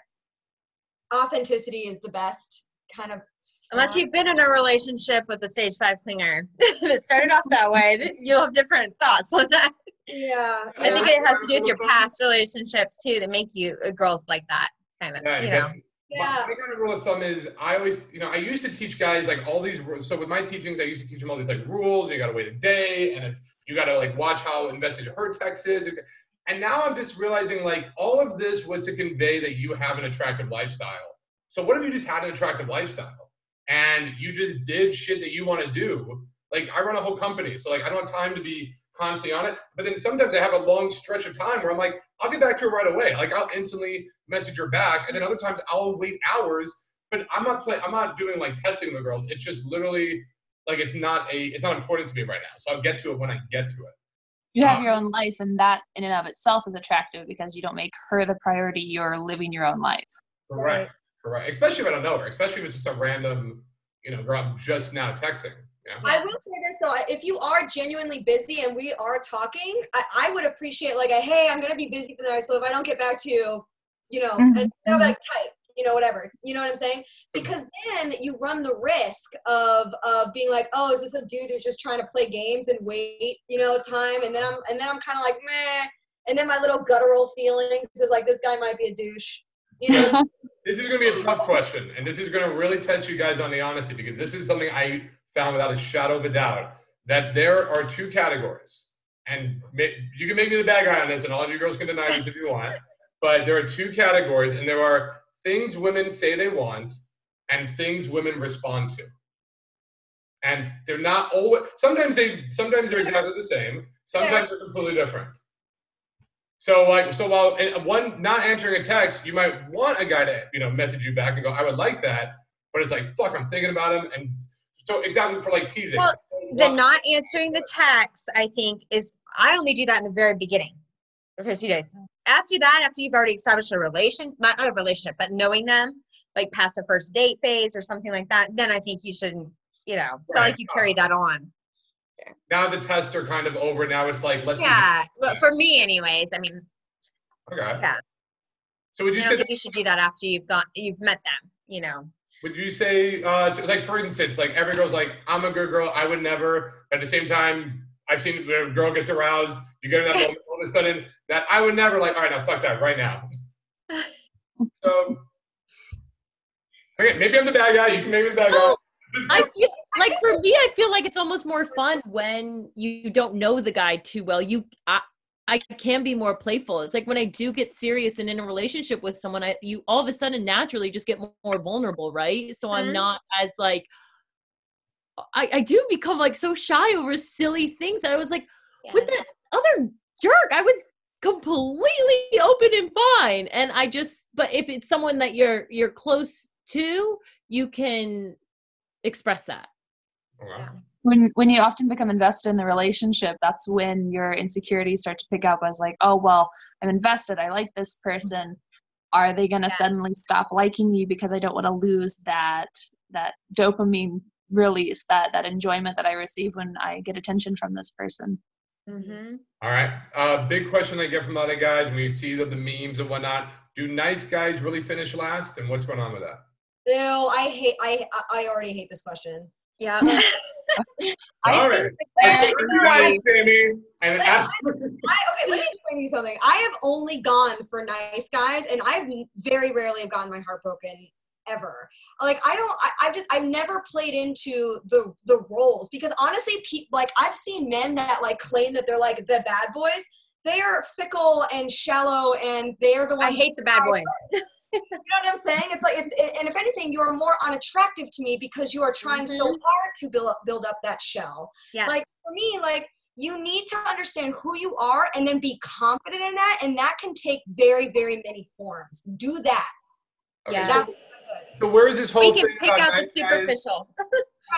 authenticity is the best kind of Unless you've been in a relationship with a stage five clinger that started off that way, you'll have different thoughts on that. yeah. I think it has to do with your past relationships too that make you uh, girls like that kind of. Yeah, you know. that's- Yeah. My, my kind of rule of thumb is I always, you know, I used to teach guys like all these. ru- So with my teachings, I used to teach them all these like rules. You got to wait a day, and if you got to like watch how invested your her text is. And now I'm just realizing like all of this was to convey that you have an attractive lifestyle. So what if you just had an attractive lifestyle and you just did shit that you want to do? Like I run a whole company, so like I don't have time to be constantly on it. But then sometimes I have a long stretch of time where I'm like, I'll get back to her right away. Like I'll instantly message her back, and then other times I'll wait hours. But I'm not playing. I'm not doing like testing the girls. It's just literally like it's not a. It's not important to me right now. So I'll get to it when I get to it. You have Um, your own life, and that in and of itself is attractive because you don't make her the priority. You're living your own life. Correct. Correct. Especially if I don't know her. Especially if it's just a random, you know, girl I'm just now texting. Yeah. I will say this though, if you are genuinely busy and we are talking, I, I would appreciate like a hey, I'm gonna be busy tonight, so if I don't get back to you, you know, Mhm, and I'll be like tight, you know, whatever. You know what I'm saying? Mm-hmm. Because then you run the risk of of being like, oh, is this a dude who's just trying to play games and wait, you know, time, and then I'm and then I'm kind of like meh, and then my little guttural feelings is like this guy might be a douche. You know, This is going to be a tough question, and this is going to really test you guys on the honesty because this is something I found without a shadow of a doubt that there are two categories, and you can make me the bad guy on this, and all of you girls can deny this if you want. But there are two categories, and there are things women say they want and things women respond to. And they're not always. Sometimes they. Sometimes they're exactly the same. Sometimes they're completely different. So like, so while one not answering a text, you might want a guy to you know message you back and go, I would like that, but it's like, fuck, I'm thinking about him, and so exactly for like teasing. Well, The not answering the text, I think, is I only do that in the very beginning, the first few days. After that, after you've already established a relation, not a relationship, but knowing them, like past the first date phase or something like that, then I think you shouldn't, you know, it's not like you carry that on. now the tests are kind of over. Now it's like let's. see- Yeah, but for me, anyways, I mean, Okay. Yeah. So would I you don't say? think you should do that after you've got you've met them. You know, Would you say, uh, so like for instance, like every girl's like, I'm a good girl, I would never. But at the same time, I've seen when a girl gets aroused, you get in that moment, all of a sudden, that I would never. Like, all right, now fuck that right now. So, okay, maybe I'm the bad guy. You can make me the bad guy. No, I feel like for me, I feel like it's almost more fun when you don't know the guy too well. You, I, I can be more playful. It's like when I do get serious and in a relationship with someone, I you all of a sudden naturally just get more vulnerable, right? So I'm Mhm. not as like. I, I do become like so shy over silly things. I was like, with that other jerk, I was completely open and fine. And I just, but if it's someone that you're you're close to, you can express that. Oh, okay. when when you often become invested in the relationship that's when your insecurities start to pick up as like oh well i'm invested i like this person are they going to Yeah. suddenly stop liking me because i don't want to lose that that dopamine release that that enjoyment that i receive when i get attention from this person mm-hmm. All right. Uh, big question I get from a lot of guys when you see the, the memes and whatnot. Do nice guys really finish last? And what's going on with that? Ew, I hate. I I already hate this question. yeah. I All think right. that Very there nice, Sammy. And Like, I, okay, let me explain you something. I have only gone for nice guys, and I've very rarely have gotten my heart broken ever. Like I don't. I, I just. I've never played into the the roles because honestly, pe- like I've seen men that like claim that they're like the bad boys. They are fickle and shallow, and they're the ones. I hate the bad boys. You know what I'm saying? It's like it's and if anything, you are more unattractive to me because you are trying so Mhm. hard to build up build up that shell Yeah. like for me like you need to understand who you are and then be confident in that and that can take very very many forms do that Okay, Yeah. so, that's so where's this whole we can thing pick about out the nice guys? superficial.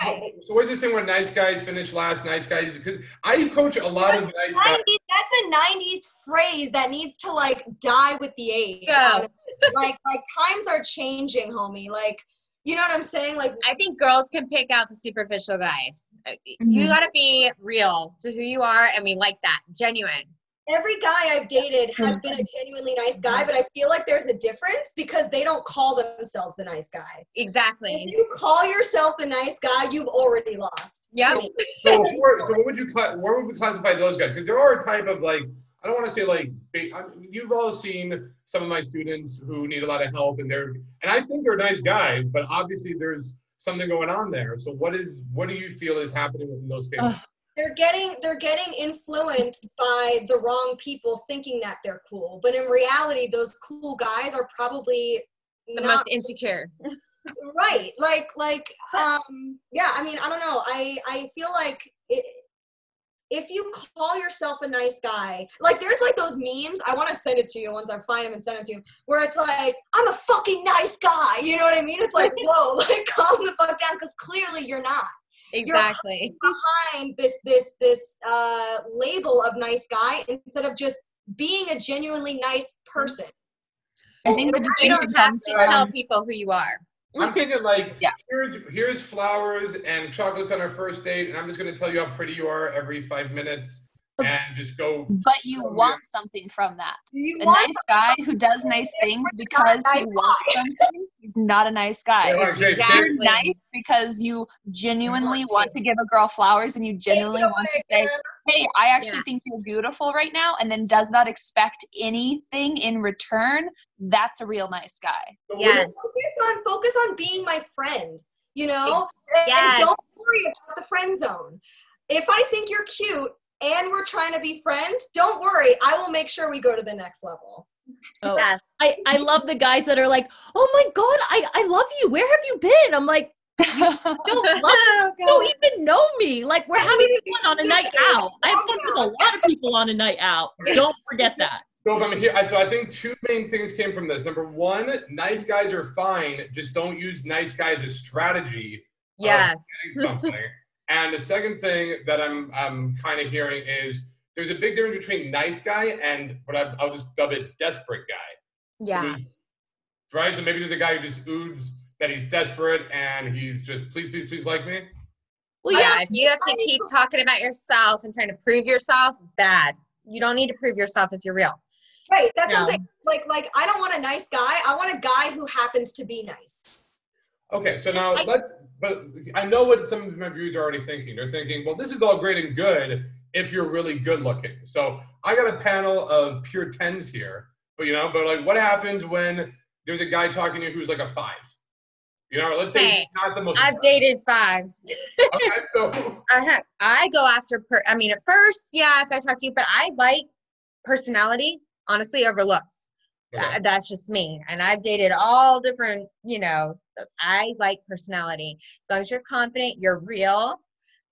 right So where's this thing where nice guys finish last? Nice guys, because I coach a lot of nice guys. that's a 90s phrase that needs to like die with the age Yeah. like like times are changing homie like you know what i'm saying like I think girls can pick out the superficial guys. Uh, You Mhm. got to be real to who you are, and we like that, genuine. Every guy I've dated has been a genuinely nice guy, but I feel like there's a difference because they don't call themselves the nice guy. Exactly. If you call yourself the nice guy, you've already lost. Yeah. Yep. So, where, so what would you cla- where would we classify those guys? Because there are a type of like I don't want to say like ba- I mean, you've all seen some of my students who need a lot of help, and they're and I think they're nice guys, but obviously there's something going on there. So what is what do you feel is happening in those cases? Ugh. They're getting they're getting influenced by the wrong people thinking that they're cool, but in reality, those cool guys are probably The not most insecure. right like like um yeah i mean i don't know i i feel like it, if you call yourself a nice guy like there's like those memes i want to send it to you once i find them and send it to you where it's like i'm a fucking nice guy you know what i mean it's like whoa like calm the fuck down because clearly you're not Exactly. behind this this this uh label of nice guy instead of just being a genuinely nice person i think the You distinction don't have to tell people who you are. I'm thinking like Yeah. here's here's flowers and chocolates on our first date, and I'm just gonna tell you how pretty you are every five minutes, and just go. but you want something from that you the want nice guy who does nice things because he wants something he's not a nice guy Yeah, like, Exactly. you're nice because you genuinely want want to. to give a girl flowers and you genuinely want to say hey, I actually Yeah. think you're beautiful right now, and then does not expect anything in return, that's a real nice guy. So Yes. focus on focus on being my friend you know and, Yes. and don't worry about the friend zone if i think you're cute and we're trying to be friends don't worry i will make sure we go to the next level Oh, Yes. I, I love the guys that are like, oh my god, I, I love you. Where have you been? I'm like, don't love Oh, don't even know me. Like we're having fun on a night out. I have oh, fun with a lot of people on a night out. Don't forget that. So if I'm here, so I think two main things came from this. Number one, nice guys are fine. Just don't use nice guys as strategy. Yes. getting something. and the second thing that I'm I'm kind of hearing is there's a big difference between nice guy and what I, I'll just dub it desperate guy. Yeah. Right? So maybe there's a guy who just oods that he's desperate and he's just please, please, please like me. Well, yeah, yeah, if you have to keep talking about yourself and trying to prove yourself, bad. You don't need to prove yourself if you're real. right that's what i'm saying like like i don't want a nice guy i want a guy who happens to be nice Okay, so now I- let's. But I know what some of my viewers are already thinking. They're thinking, well, this is all great and good if you're really good looking. So I got a panel of pure tens here, but you know, but like, what happens when there's a guy talking to you who's like a five? You know, let's say he's Hey, not the most. I've dated fives. Okay, so I have, I go after. Per, I mean, at first, yeah, if I talk to you, but I like personality, honestly, over looks. Okay. Uh, that's just me. And I've dated all different, you know, I like personality. As long as you're confident, you're real.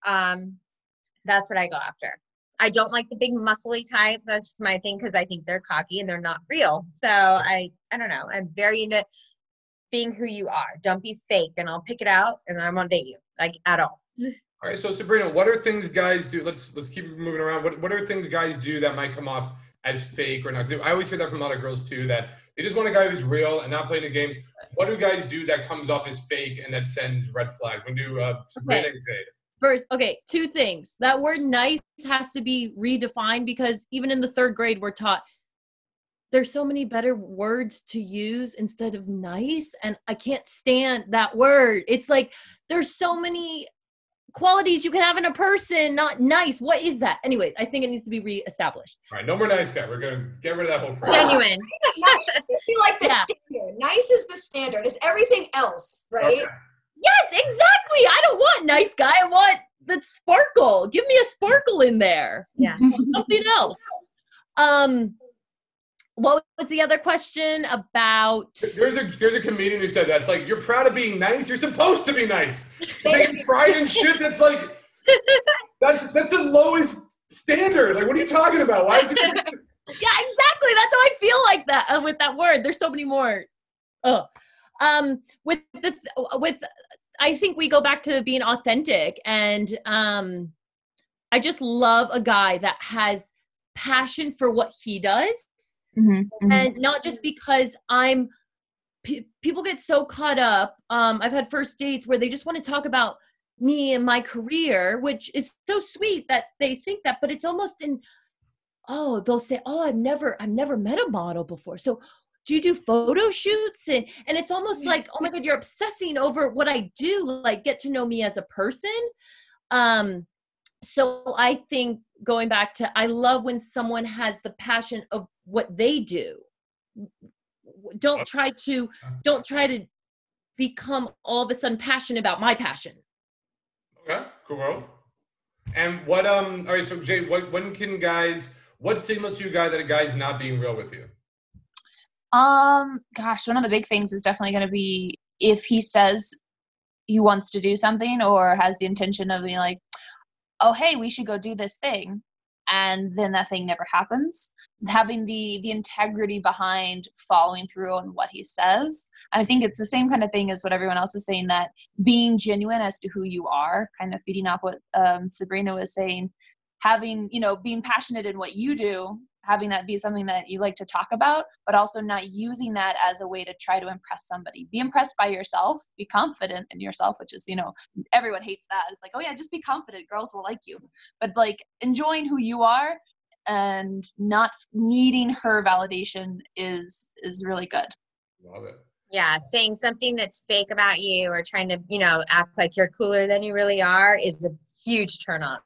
Um, that's what I go after. I don't like the big muscly type. That's just my thing because I think they're cocky and they're not real. So I, I don't know. I'm very into being who you are. Don't be fake, and I'll pick it out, and I'm gonna date you like at all. All right, so Sabrina, what are things guys do? Let's let's keep moving around. What what are things guys do that might come off as fake or not? I always hear that from a lot of girls too, that they just want a guy who's real and not playing the games. What do guys do that comes off as fake and that sends red flags? When do uh, and Jade? First, okay, two things. That word nice has to be redefined because even in the third grade, we're taught there's so many better words to use instead of nice. And I can't stand that word. It's like there's so many qualities you can have in a person, not nice. What is that? Anyways, I think it needs to be reestablished. All right, no more nice guy. We're gonna get rid of that whole phrase. Genuine. nice should be like the Yeah. standard nice is the standard it's everything else right Okay. Yes, exactly. I don't want nice guy. I want the sparkle. Give me a sparkle in there. Yeah. Something else. Um, what was the other question about? There's a there's a comedian who said that it's like you're proud of being nice. You're supposed to be nice. Taking pride in shit that's like that's that's the lowest standard. Like, what are you talking about? Why is it? Yeah, exactly. That's how I feel like that uh, with that word. There's so many more. Oh, um, with the th- with, I think we go back to being authentic, and um, I just love a guy that has passion for what he does, Mhm, mhm. and not just because I'm. Pe- people get so caught up. Um, I've had first dates where they just want to talk about me and my career, which is so sweet that they think that, but it's almost in oh they'll say oh i've never i've never met a model before so do you do photo shoots and and it's almost like oh my god you're obsessing over what i do like get to know me as a person um so i think going back to i love when someone has the passion of what they do don't try to don't try to become all of a sudden passionate about my passion Okay, cool. And what um? All right, so Jay, what when can guys? What signals to you guy that a guy's not being real with you? Um, gosh, one of the big things is definitely going to be if he says he wants to do something or has the intention of being like, "Oh, hey, we should go do this thing," and then that thing never happens. Having the the integrity behind following through on what he says, and I think it's the same kind of thing as what everyone else is saying. That being genuine as to who you are, kind of feeding off what um, Sabrina was saying, having you know being passionate in what you do having that be something that you like to talk about, but also not using that as a way to try to impress somebody. Be impressed by yourself, be confident in yourself, which is, you know, everyone hates that. It's like, oh yeah, just be confident, girls will like you. But like enjoying who you are and not needing her validation is is really good. Love it. Yeah, saying something that's fake about you or trying to, you know, act like you're cooler than you really are is a huge turn on.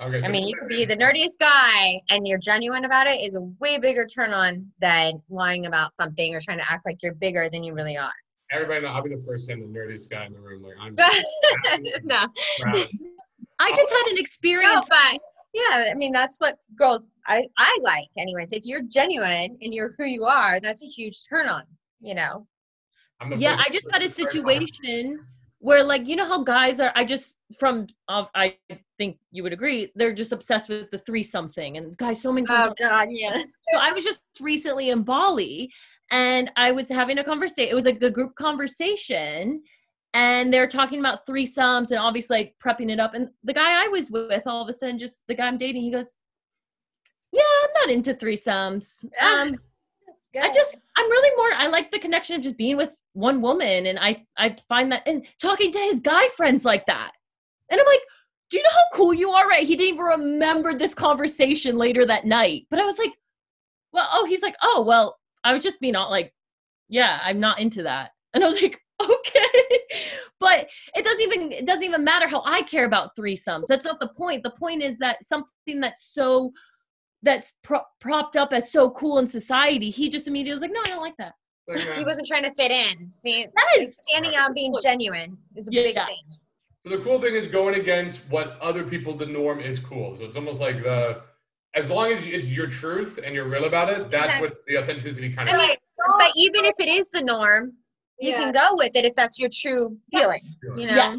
Okay, I mean, you could be the nerdiest guy and you're genuine about it is a way bigger turn on than lying about something or trying to act like you're bigger than you really are. Everybody know I'll be the first and the nerdiest guy in the room. Like I'm no, proud. I just had an no, experience. but yeah, I mean that's what girls I I like. Anyways, if you're genuine and you're who you are, that's a huge turn on. You know. I'm yeah, I just had a person to start talking. situation where, like, you know how guys are. I just from uh, I think you would agree they're just obsessed with the three something and guys so many times. Oh God, yeah. so I was just recently in Bali and I was having a conversation. It was like a group conversation. And they're talking about threesomes and obviously like prepping it up. And the guy I was with, all of a sudden, just the guy I'm dating, he goes, "Yeah, I'm not into threesomes. Um, I just I'm really more I like the connection of just being with one woman and I I find that and talking to his guy friends like that. And I'm like, do you know how cool you are? Right? He didn't even remember this conversation later that night. But I was like, well, oh, he's like, oh, well, I was just being all like, yeah, I'm not into that. And I was like, okay. but it doesn't even it doesn't even matter how I care about threesomes. That's not the point. The point is that something that's so that's pro- propped up as so cool in society, he just immediately was like, no, I don't like that. Like, He wasn't trying to fit in. See, Yes. like, standing out, being genuine is a Yeah. big thing. So the cool thing is going against what other people the norm is cool. So it's almost like the as long as it's your truth and you're real about it, that's what the authenticity kind of. I mean, is. but even if it is the norm, you Yeah. can go with it if that's your true feeling. You know. Yeah.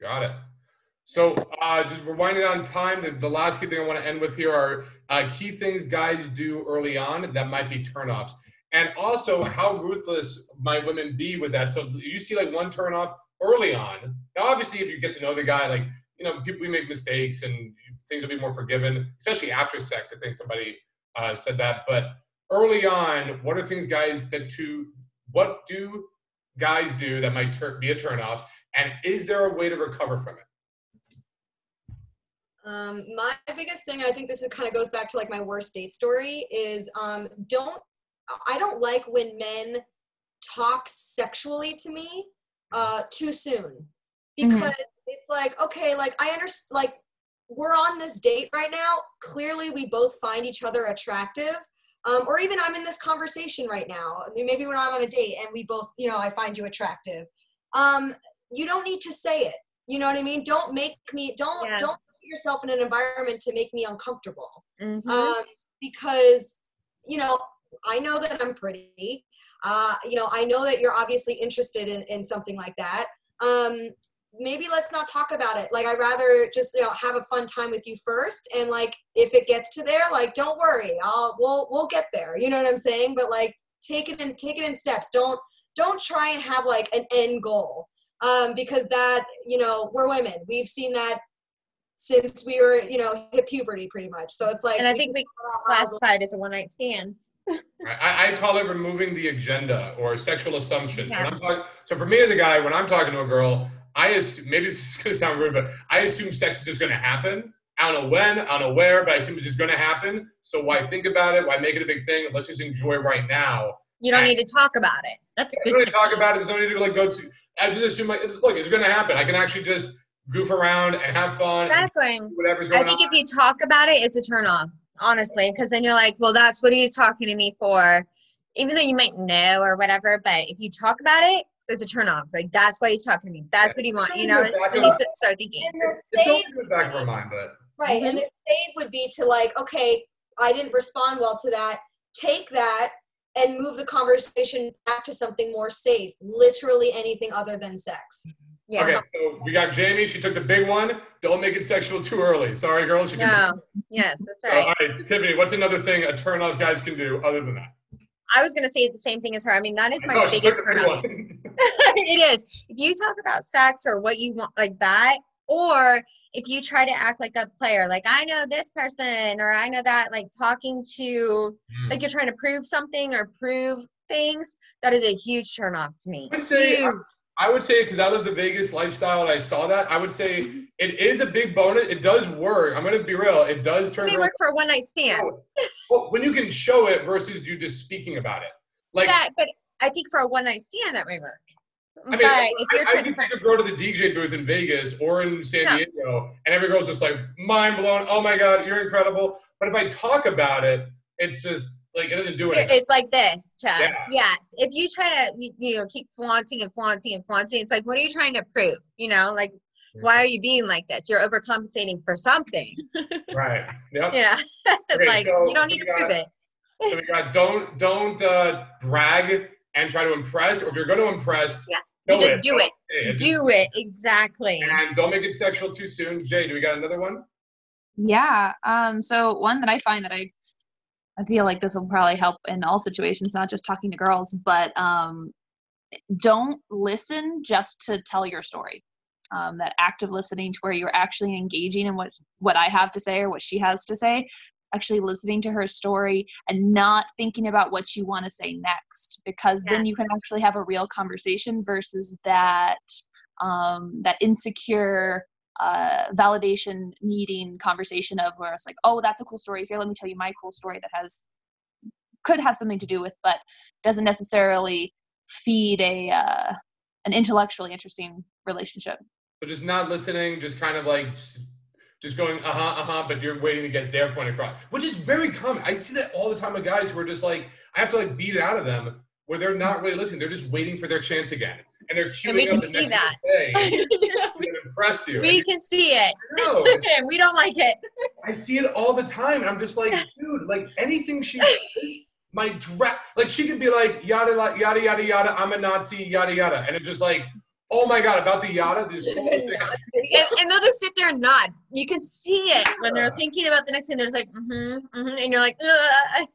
Got it. So uh, just we're winding on time. The, the last key thing I want to end with here are uh, key things guys do early on that might be turnoffs, and also how ruthless might women be with that. So you see like one turnoff early on. Now, obviously, if you get to know the guy, like you know, people we make mistakes and things will be more forgiven, especially after sex. I think somebody uh, said that, but early on, what are things guys that to what do guys do that might tur- be a turnoff, and is there a way to recover from it? Um, my biggest thing, I think this kind of goes back to like my worst date story, is um, don't I don't like when men talk sexually to me uh, too soon because it's like okay, like I understand, like we're on this date right now. Clearly, we both find each other attractive. Um, or even I'm in this conversation right now. I mean, maybe when I'm on a date and we both, you know, I find you attractive. Um, you don't need to say it. You know what I mean? Don't make me don't Yeah. don't put yourself in an environment to make me uncomfortable. Mhm. Um, because you know I know that I'm pretty. Uh, you know I know that you're obviously interested in, in something like that. Um, maybe let's not talk about it. Like I'd rather just you know have a fun time with you first, and like if it gets to there, like don't worry, I'll we'll we'll get there. You know what I'm saying? But like take it in take it in steps. Don't don't try and have like an end goal um, because that you know we're women. We've seen that since we were you know hit puberty pretty much. So it's like and I think we classified as a one night stand. I, I call it removing the agenda or sexual assumptions. When Yeah. Talking, so for me as a guy, when I'm talking to a girl, I assume, maybe this is going to sound rude, but I assume sex is just going to happen. I don't know when, I don't know where, but I assume it's just going to happen. So why think about it? Why make it a big thing? Let's just enjoy right now. You don't need to talk about it. That's I'm good. to- talk about it. There's no need to like go to. I just assume like, look, it's going to happen. I can actually just goof around and have fun. Exactly. whatever's going on. I think on. if you talk about it, it's a turn off, honestly, because then you're like, well, that's what he's talking to me for, even though you might know or whatever. But if you talk about it, it's a turn off. Like that's why he's talking to me. That's what he wants. You know, Back you need to start thinking. And the it's always save, in the back of our mind, but right, and the mm-hmm. save would be to like, okay, I didn't respond well to that. Take that and move the conversation back to something more safe. Literally anything other than sex. Mm-hmm. Yeah. okay. So we got Jamie. She took the big one. Don't make it sexual too early. Sorry, girls. She No. Yes, that's So, all right, Tiffany, what's another thing a turn off guys can do other than that? I was gonna say the same thing as her. I mean, that is my took biggest turn off. it is. If you talk about sex or what you want like that, or if you try to act like a player, like I know this person or I know that, like talking to Hmm. like you're trying to prove something or prove things, that is a huge turn off to me. I say Huge. I would say because I live the Vegas lifestyle and I saw that, I would say mm-hmm. it is a big bonus. It does work. I'm gonna be real. It does It turn may work for a one night stand. Oh, well, when you can show it versus you just speaking about it. Like that, but I think for a one night stand that may work. I mean, I, if you're I trying could to take a girl to the DJ booth in Vegas or in San Yeah. Diego, and every girl's just like mind blown. Oh my god, you're incredible. But if I talk about it, it's just like it doesn't do Here, anything. It's like this, Chess. Yeah. Yes. If you try to, you- you know, keep flaunting and flaunting and flaunting, it's like, what are you trying to prove? You know, like, why are you being like this? You're overcompensating for something. Right. Yep. You know, it's Okay, like so- you don't so need we to prove got- it. So we got don't don't uh, brag and try to impress. Or if you're going to impress, Yeah, you just it. do it. it. Do it exactly. And don't make it sexual too soon. Jay, do we got another one? Yeah. Um, so one that I find that I I feel like this will probably help in all situations, not just talking to girls, but um, don't listen just to tell your story. Um, that active listening to where you're actually engaging in what what I have to say or what she has to say, actually listening to her story and not thinking about what you want to say next, because then you can actually have a real conversation versus that um, that insecure uh, validation needing conversation of where it's like, oh, that's a cool story. Here, let me tell you my cool story that has could have something to do with, but doesn't necessarily feed a uh, an intellectually interesting relationship. So just not listening, just kind of like just going uh huh uh huh, but you're waiting to get their point across, which is very common. I see that all the time with guys who are just like I have to like beat it out of them where they're not really listening. They're just waiting for their chance again, and they're queuing we up the see next that. thing to say to impress you. we can see it. No, we don't like it. I see it all the time, and I'm just like, dude, like anything she says, my dra- like she could be like yada yada yada yada. I'm a Nazi, yada yada, and it's just like, oh my god, about the yada. And, and they'll just sit there and nod. You can see it when they're thinking about the next thing. They're just like, mm-hmm, mm-hmm, and you're like, Ugh.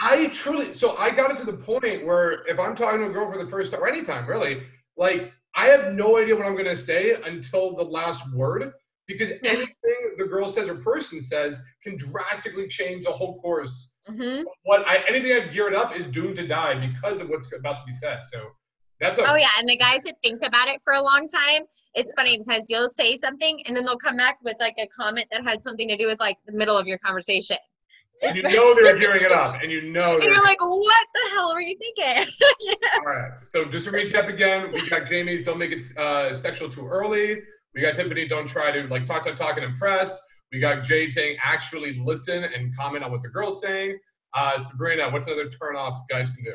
I truly, so I got it to the point where if I'm talking to a girl for the first time, or anytime really, like I have no idea what I'm gonna say until the last word because anything the girl says or person says can drastically change the whole course. hmm What I anything I've geared up is doomed to die because of what's about to be said. So that's a Oh yeah, and the guys that think about it for a long time, it's funny because you'll say something and then they'll come back with like a comment that had something to do with like the middle of your conversation. And you know they were gearing it up, and you know And you're like, what the hell were you thinking? All right. So just to recap again, we got Jamie's don't make it uh, sexual too early. We got Tiffany don't try to like talk, talk, talk and impress. We got Jade saying actually listen and comment on what the girl's saying. Uh, Sabrina, what's another turn off guys can do?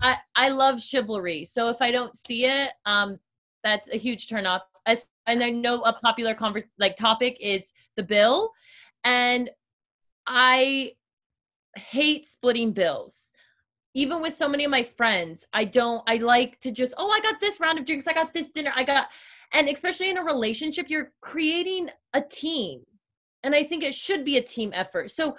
I, I love chivalry. So if I don't see it, um, that's a huge turn off. As and I know a popular convers like topic is the bill, and I hate splitting bills. Even with so many of my friends, I don't. I like to just oh, I got this round of drinks, I got this dinner, I got, and especially in a relationship, you're creating a team, and I think it should be a team effort. So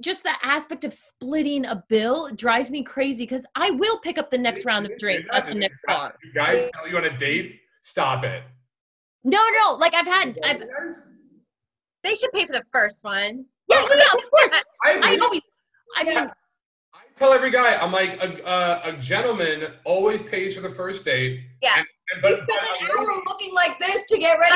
just the aspect of splitting a bill drives me crazy because I will pick up the next round of drinks at the next bar. You guys tell you on a date, stop it. No, no, like I've had, I've, they should pay for the first one. Yeah, yeah, yeah, of course. I, I agree. always, I mean, I tell every guy, I'm like, a, a, a gentleman always pays for the first date. Yes. And, and, but, You spent but- an hour looking like this to get ready.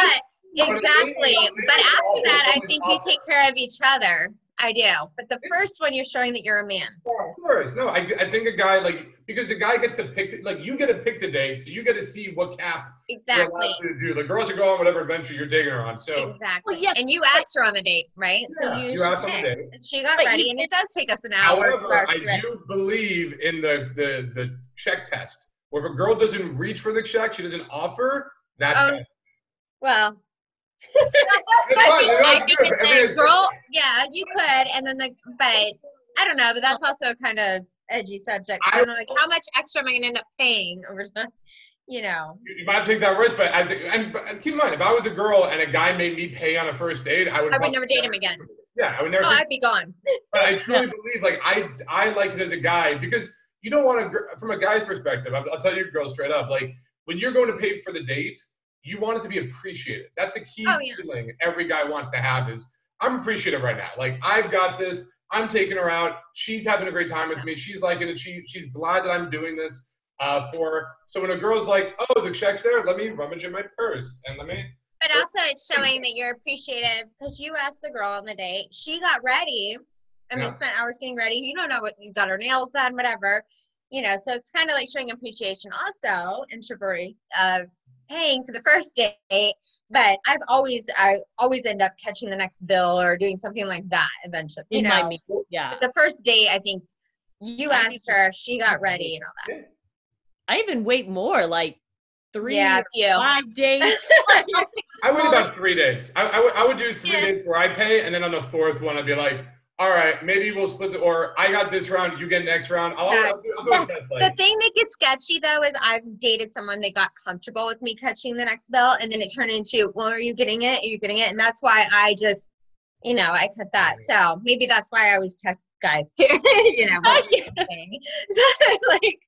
But But exactly. But after that, I think you take care of each other. I do. But the first one, you're showing that you're a man. Of course, no. I, I think a guy like because the guy gets to pick the- like you get to pick the date, so you get to see what cap you're Exactly. allowed to do. The girls are going on whatever adventure you're taking her on. So Exactly. Well, yeah, and you asked her on the date, right? Yeah, so you, you should asked on the date. And She got But ready, you- and it does take us an hour. to however, I to get ready. do believe in the the the check test. Where if a girl doesn't reach for the check, she doesn't offer. That's Um, bad. Well, It's I fine, think, they're I not it's a girl. Yeah, you could, and then the but I don't know. But that's also kind of edgy subject. I I- don't know, like how much extra am I gonna end up paying over the, you know? You you might take that risk, but as a, and but keep in mind, if I was a girl and a guy made me pay on a first date, I would. I would never date him again. Yeah, I would never. Oh, I'd be gone. But I truly believe, like, I I like it as a guy because you don't want to, from a guy's perspective. I'll, I'll tell you, girls, straight up, like when you're going to pay for the date, you want it to be appreciated. That's the key Oh, yeah. feeling every guy wants to have is I'm appreciative right now. Like I've got this. I'm taking her out. She's having a great time with me. She's liking it. She she's glad that I'm doing this uh, for. her. So when a girl's like, "Oh, the check's there. Let me rummage in my purse and let me." But also, it's showing that you're appreciative because you asked the girl on the date. She got ready. and Yeah. spent hours getting ready. You don't know what you got her nails done, whatever. you know, so it's kind of like showing appreciation also in chivalry of paying for the first date. But I've always, I always end up catching the next bill or doing something like that eventually. You In know, my meeting. Yeah. But the first date, I think you I asked her, she got ready and all that. I even wait more, like three, Yeah, or a few. five days. I wait about three days. I, I, would, I would do three Yeah. days where I pay, and then on the fourth one, I'd be like, all right, maybe we'll split the, or I got this round, you get next round. I'll, Yeah. I'll, do, I'll do test. The thing that gets sketchy though is I've dated someone that got comfortable with me catching the next bill, and then it turned into, well, are you getting it? Are you getting it? And that's why I just, you know, I cut that. So maybe that's why I always test guys too. you know, the like,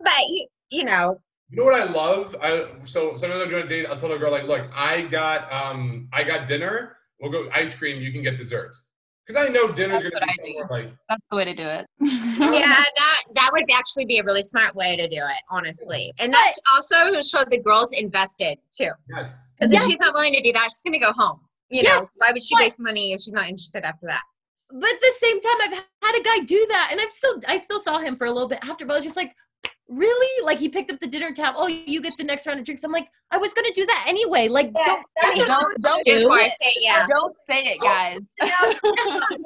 but you, you know, You know what I love? I so sometimes I'm doing a date. I'll tell a girl like, look, I got um I got dinner. We'll go ice cream. You can get dessert. Because I know dinner's That's gonna what be I do. somewhere like That's the way to do it. yeah, that that would actually be a really smart way to do it, honestly. And that's also showed the girls invested too. yes. Because Yeah. if she's not willing to do that, she's gonna go home. You know, why would she waste money if she's not interested after that? but at the same time, I've had a guy do that, and I've still, I still saw him for a little bit after, but I was just like, really? Like he picked up the dinner tab. Oh, you get the next round of drinks. I'm like, I was gonna do that anyway. Like, Yes, don't. that's don't don't do it. say- yeah. Don't say it, oh, guys.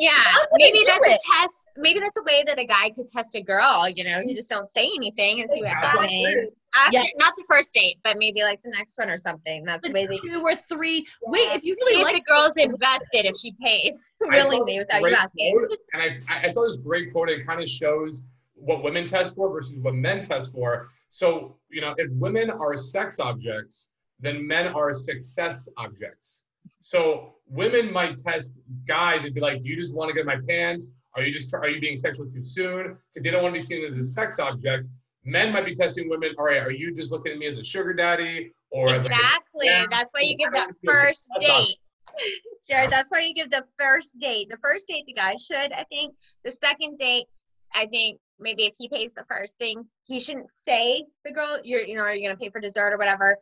yeah, gonna maybe do that's a test. Maybe that's a way that a guy could test a girl. You know, you just don't say anything and see what happens. After, Yeah. not the first date, but maybe like the next one or something. That's the way they two or three. Wait, if you see really if like the girl's invested if she pays I saw willingly without you asking. quote, and I, I saw this great quote. It kind of shows what women test for versus what men test for. So, you know, if women are sex objects, then men are success objects. So women might test guys and be like, "Do you just want to get my pants? Are you just are you being sexual too soon? Because they don't want to be seen as a sex object." Men might be testing women. All right, are you just looking at me as a sugar daddy or as like a Exactly. That's why you give that first date. Jared, that's why you give the first date. The first date the guy should, I think. The second date, I think maybe if he pays the first thing, he shouldn't say the girl, you're you know, are you gonna pay for dessert or whatever.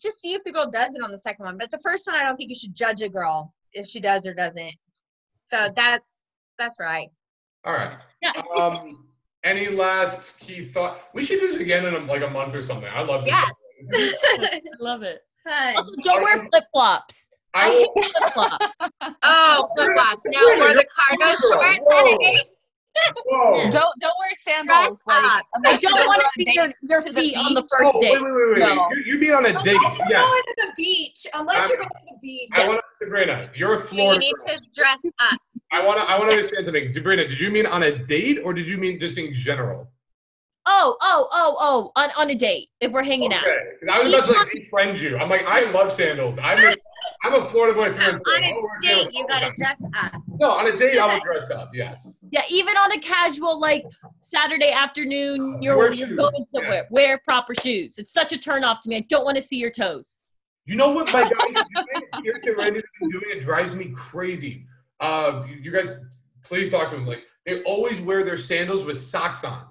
Just see if the girl does it on the second one. But the first one I don't think you should judge a girl if she does or doesn't. So that's that's right. All right. Yeah. Um, any last key thought? We should do this again in a, like a month or something. I love this. Yes. I love it. Also, don't wear flip flops. I I hate flip flops. Oh, flip flops. No, Really? or the cargo shorts Whoa. on a date. whoa. Don't don't wear sandals. Dress Like, up. I you're don't want to on a see your, date your to the feet on the beach. first Oh, date. wait, wait, wait, wait. No. You, you being on a date. Unless you're Yes. going to the beach. Unless you're going to the beach. I want to, Sabrina, you're a You Florida need girl. to dress up. I want to, I want to understand something. Sabrina, did you mean on a date or did you mean just in general? Oh, oh, oh, oh, on, on a date if we're hanging out. I was about to like defriend you. I'm like, I love sandals. I'm a, I'm a Florida boy through No, and through. on I a will wear date, you gotta dress up. No, on a date, I will dress up. Yes. Yeah, even on a casual like Saturday afternoon, you're Wear you're shoes, going yeah. somewhere. Wear proper shoes. It's such a turn off to me. I don't want to see your toes. You know what my guys are doing? Here's Randy is doing. It drives me crazy. Uh, you- you guys, please talk to them. Like they always wear their sandals with socks on,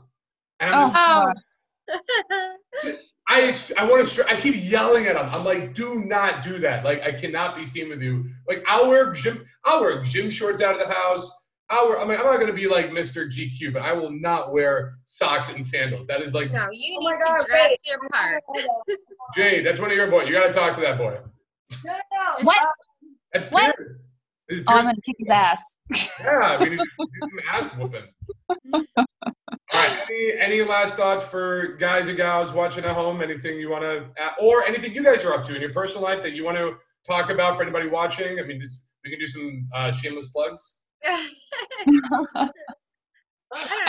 and I'm just, Oh. I, I want to, I keep yelling at him. I'm like, do not do that. Like I cannot be seen with you. Like I'll wear gym, I'll wear gym shorts out of the house. I'll wear, I mean, I'm not gonna be like Mr. GQ, but I will not wear socks and sandals. That is like No, you Oh need to God, dress wait. your part. Jade. That's one of your boys. You gotta talk to that boy. No, no, no. What? Um, that's What? Pierce. This Oh, I'm gonna kick his ass. Yeah, we need to do some ass whooping. Right. Any, any last thoughts for guys and gals watching at home? Anything you want to, or anything you guys are up to in your personal life that you want to talk about for anybody watching? I mean, just we can do some uh, shameless plugs. I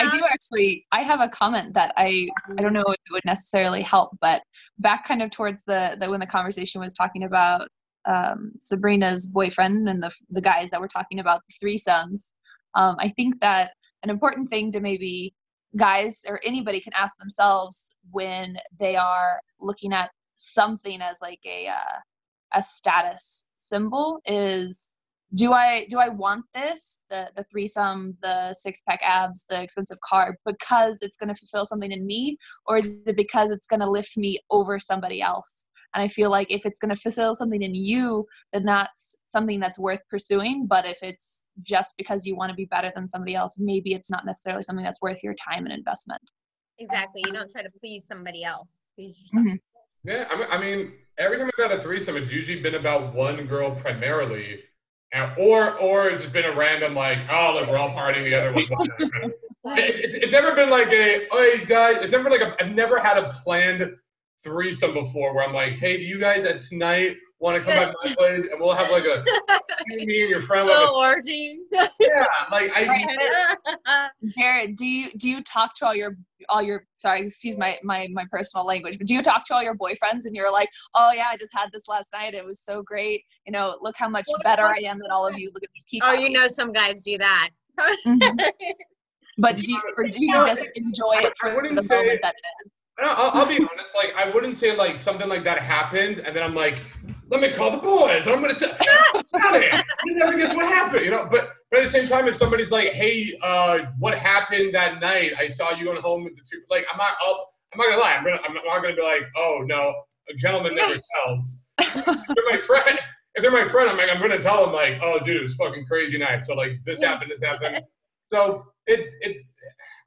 do actually. I have a comment that I I don't know if it would necessarily help, but back kind of towards the, the when the conversation was talking about um, Sabrina's boyfriend and the the guys that were talking about the threesomes. Um, I think that an important thing to maybe guys or anybody can ask themselves when they are looking at something as like a uh, a status symbol is do I do I want this the the threesome the six pack abs the expensive car because it's going to fulfill something in me or is it because it's going to lift me over somebody else and I feel like if it's going to fulfill something in you then that's something that's worth pursuing but if it's just because you want to be better than somebody else maybe it's not necessarily something that's worth your time and investment Exactly. You don't try to please somebody else. Please yourself. Mhm. Yeah, I mean, I mean, every time I've had a threesome, it's usually been about one girl primarily, and, or or it's just been a random like, oh look, we're all partying together. What's going? It- it- it's never been like a, oh guys, it's never like a, I've never had a planned threesome before where I'm like, hey, do you guys at tonight want to come by my place and we'll have like a me and your friend will have Little orgy. yeah, like I Jared, do you do you talk to all your all your sorry, excuse my my my personal language, but do you talk to all your boyfriends and you're like, oh yeah, I just had this last night. It was so great. You know, look how much better I am than all of you. Look at me. oh, you know some guys do that. Mhm. But do you, or do you No, just enjoy it for the say- moment that it is? I'll, I'll be honest, like I wouldn't say like something like that happened, and then I'm like, let me call the boys. I'm gonna tell. It. You never guess what happened, you know. But but at the same time, if somebody's like, hey, uh, what happened that night? I saw you going home with the two. Like I'm not also. I'm not gonna lie. I'm, gonna, I'm not gonna be like, oh no, a gentleman never tells. if they're my friend, if they're my friend, I'm like, I'm gonna tell them like, oh dude, it was fucking crazy night. So like this happened, this happened. So it's it's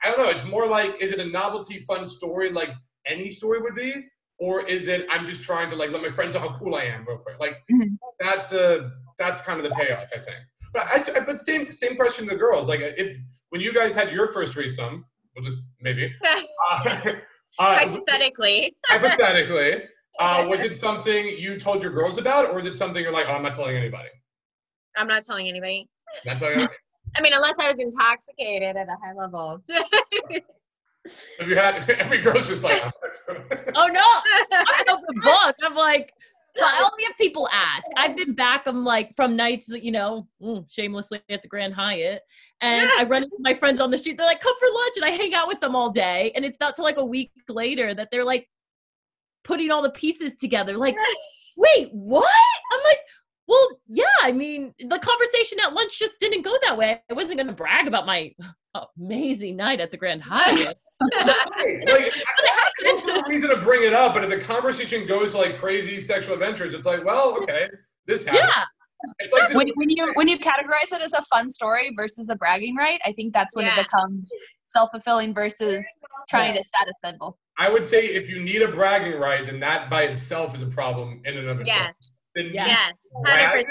I don't know. It's more like, is it a novelty, fun story like any story would be, or is it I'm just trying to like let my friends know how cool I am real quick? Like Mhm. that's the that's kind of the payoff, I think. But I but same same question to the girls. Like if when you guys had your first threesome, we'll just maybe uh, uh, Hypothetically. hypothetically, uh, was it something you told your girls about, or is it something you're like, oh, I'm not telling anybody? I'm not telling anybody. Not telling anybody. I mean, unless I was intoxicated at a high level. Have you had every girl's just like, Oh no, I'm an open book. I'm like, well, I only have people ask. I've been back. I'm like from nights, you know, mm, shamelessly at the Grand Hyatt, and I run into my friends on the street. They're like, "Come for lunch," and I hang out with them all day. And it's not till like a week later that they're like putting all the pieces together. Like, wait, what? I'm like, well, yeah. I mean, the conversation at lunch just didn't go that way. I wasn't gonna brag about my amazing night at the Grand Hyatt. like, I don't feel reason to bring it up, but if the conversation goes like crazy sexual adventures, it's like, well, okay, this happened. yeah. It's like when, when you when you categorize it as a fun story versus a bragging right, I think that's when Yeah. it becomes self fulfilling versus trying to status symbol. I would say if you need a bragging right, then that by itself is a problem in and of itself. yes. Then Yes. 100%.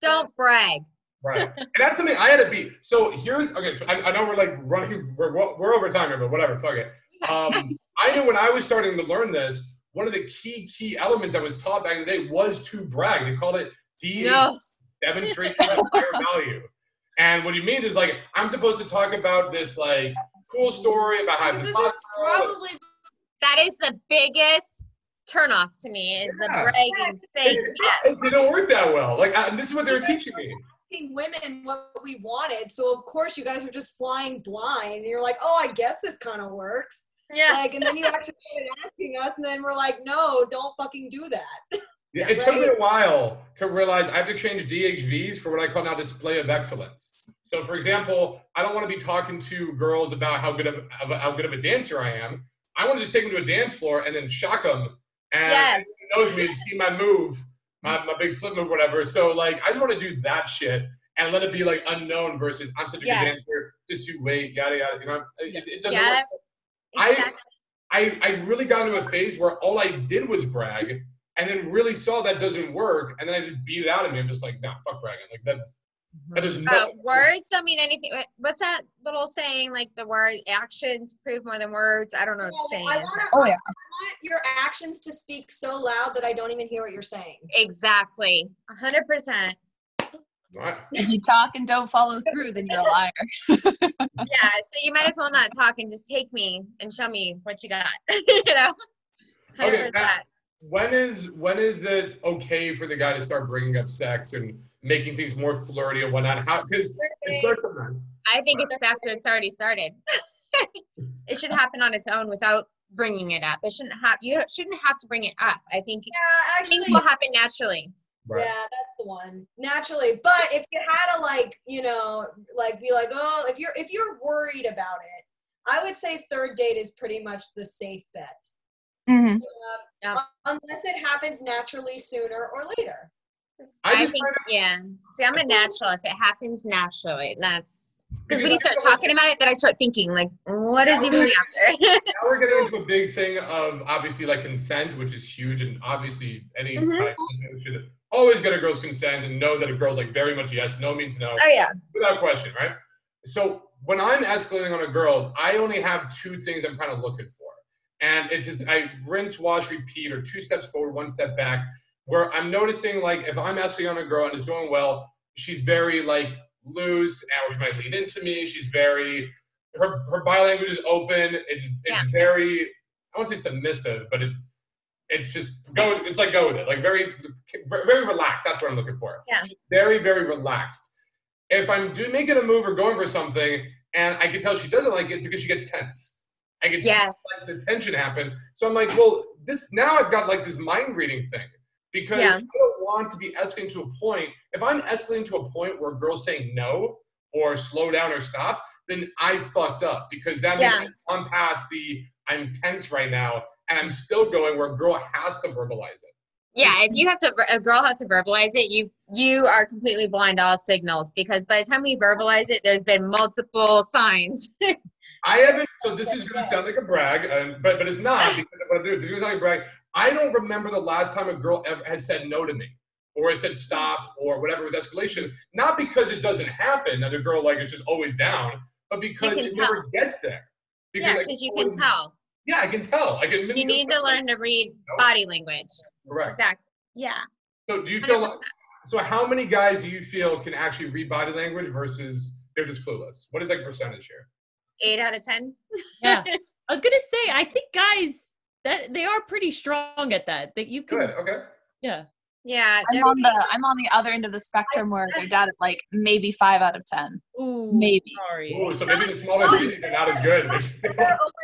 Don't brag. Right. And that's something I had to be. So here's okay. So I, I know we're like running. We're we're over time here, but whatever. Fuck it. Um, I know when I was starting to learn this, one of the key key elements that was taught back in the day was to brag. They called it D No. demonstration of higher value. And what he means is like I'm supposed to talk about this like cool story about how this is probably That is the biggest turnoff to me is the Yeah. bragging thing. Yeah. it didn't work that well. Like I, this is what they were teaching me. asking women what we wanted. So of course you guys were just flying blind. And you're like, oh, I guess this kind of works. Yeah. Like, and then you actually started asking us, and then we're like, no, don't fucking do that. Yeah, Yeah. it took me a while to realize I have to change DHVs for what I call now display of excellence. So, for example, I don't want to be talking to girls about how good of, of how good of a dancer I am. I want to just take them to a dance floor and then shock them, and Yes. knows me and see my move, my, my big flip move, whatever. So, like, I just want to do that shit and let it be like unknown versus I'm such a Yes. good dancer. Just you wait, yada yada. You know, it, it doesn't Yeah. work. I- I, I really got into a phase where all I did was brag and then really saw that doesn't work. And then I just beat it out of me. I'm just like, nah, fuck bragging. Like, that's, that does Uh, no. words don't mean anything. What's that little saying? Like the word actions prove more than words. I don't know what the saying I is. want, Oh, yeah. I want your actions to speak so loud that I don't even hear what you're saying. Exactly. A hundred percent. Right. If you talk and don't follow through, then you're a liar. Yeah. So you might as well not talk and just take me and show me what you got. you know. Hundred Okay, percent. When is when is it okay for the guy to start bringing up sex and making things more flirty and whatnot? How because it starts sometimes. I think it's after it's already started. it should happen on its own without bringing it up. It shouldn't have. You shouldn't have to bring it up. I think Yeah, actually, things will happen naturally. Right. yeah, that's the one. Naturally, but if you had to like, you know, like be like, oh, if you're if you're worried about it, I would say third date is pretty much the safe bet. Mm-hmm. Yeah. Unless it happens naturally sooner or later. I I, think, yeah. See, I'm a natural. If it happens naturally, that's Because when you start talking about it, then I start thinking, like, what is he doing after? now we're getting into a big thing of obviously like consent, which is huge, and obviously any Mhm. kind of consent should always get a girl's consent and know that a girl's like very much yes, no means no, oh yeah. without question, right? So when I'm escalating on a girl, I only have two things I'm kind of looking for, and it's just I rinse, wash, repeat, or two steps forward, one step back. Where I'm noticing like if I'm on a girl and it's going well, she's very like loose, and she might lean into me. She's very her her body language is open. It's it's Yeah. very I won't say submissive, but it's it's just go. It's like go with it. Like very very relaxed. That's what I'm looking for. Yeah. She's very very relaxed. If I'm do making a move or going for something, and I can tell she doesn't like it because she gets tense. I can Yes. see like the tension happen. So I'm like, well, this now I've got like this mind reading thing because Yeah. I don't want to be escalating to a point. If I'm escalating to a point where a girl's saying no or slow down or stop, then I fucked up because that means Yeah. I'm past the I'm tense right now and I'm still going where a girl has to verbalize it. Yeah, if you have to, a girl has to verbalize it. You you are completely blind to all signals because by the time we verbalize it, there's been multiple signs. I haven't. So this is going to sound like a brag, and, but but it's not because what I do. This is going to sound like a brag. I don't remember the last time a girl ever has said no to me, or has said stop, or whatever with escalation. Not because it doesn't happen that a girl like is just always down, but because it never gets there. yeah, because you can tell. Yeah, I can tell. I can. You need to learn to read body language. Correct. Exactly. Yeah. So do you feel? 100%. So how many guys do you feel can actually read body language versus they're just clueless? What is like percentage here? Eight out of ten. Yeah. I was gonna say, I think guys that they are pretty strong at that. That you can, Good. Okay. yeah. Yeah. I'm on the I'm on the other end of the spectrum where they're down at like maybe five out of ten. Ooh, Maybe. Sorry. Ooh, so maybe the smaller cities are not as good. over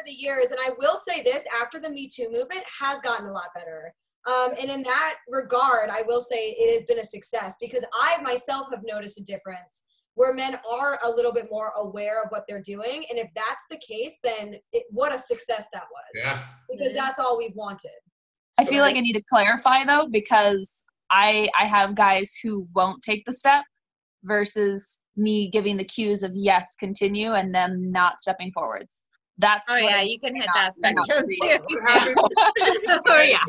the years. And I will say this after the Me Too movement has gotten a lot better. Um, and in that regard, I will say it has been a success because I myself have noticed a difference where men are a little bit more aware of what they're doing. And if that's the case, then it, what a success that was. yeah. Because that's all we've wanted. I feel like I need to clarify though because I I have guys who won't take the step versus me giving the cues of yes, continue and them not stepping forwards. That's Oh yeah, I- you can hit that spectrum too. Oh yeah.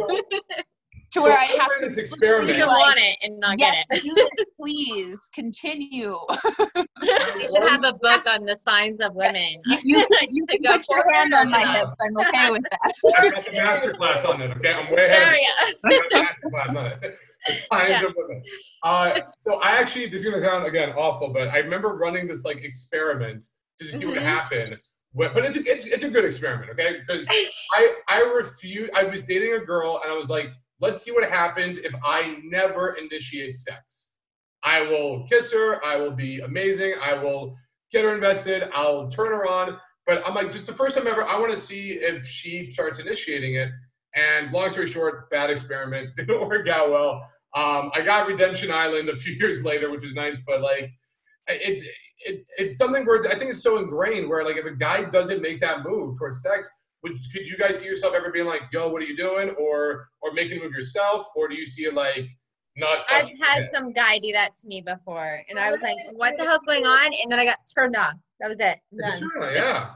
So- to where so I have to this explicitly You experiment. be can like, want it and not yes, get it. do this, please continue. You should have a book on the signs of women. You, you, you can put your hand on my not. hips. I'm okay with that. I've got the master class on it. Okay, I'm way ahead. There of you I've got the master class on it. The science Yeah. of women. Uh, so I actually, this is gonna sound again awful, but I remember running this like experiment to see what Mhm. happened. But but it's a, it's it's a good experiment, okay? Because I I refuse. I was dating a girl, and I was like, let's see what happens if I never initiate sex. I will kiss her. I will be amazing. I will get her invested. I'll turn her on. But I'm like, just the first time ever, I want to see if she starts initiating it. And long story short, bad experiment. Didn't work out well. Um, I got Redemption Island a few years later, which is nice, but like, it's it, it's something where I think it's so ingrained where like if a guy doesn't make that move towards sex, would could you guys see yourself ever being like, "Yo, what are you doing?" or or making a move yourself, or do you see it like not? I've had it? some guy do that to me before, and I was like, "What the hell's going on?" And then I got turned off. That was it. It's a turn on, yeah.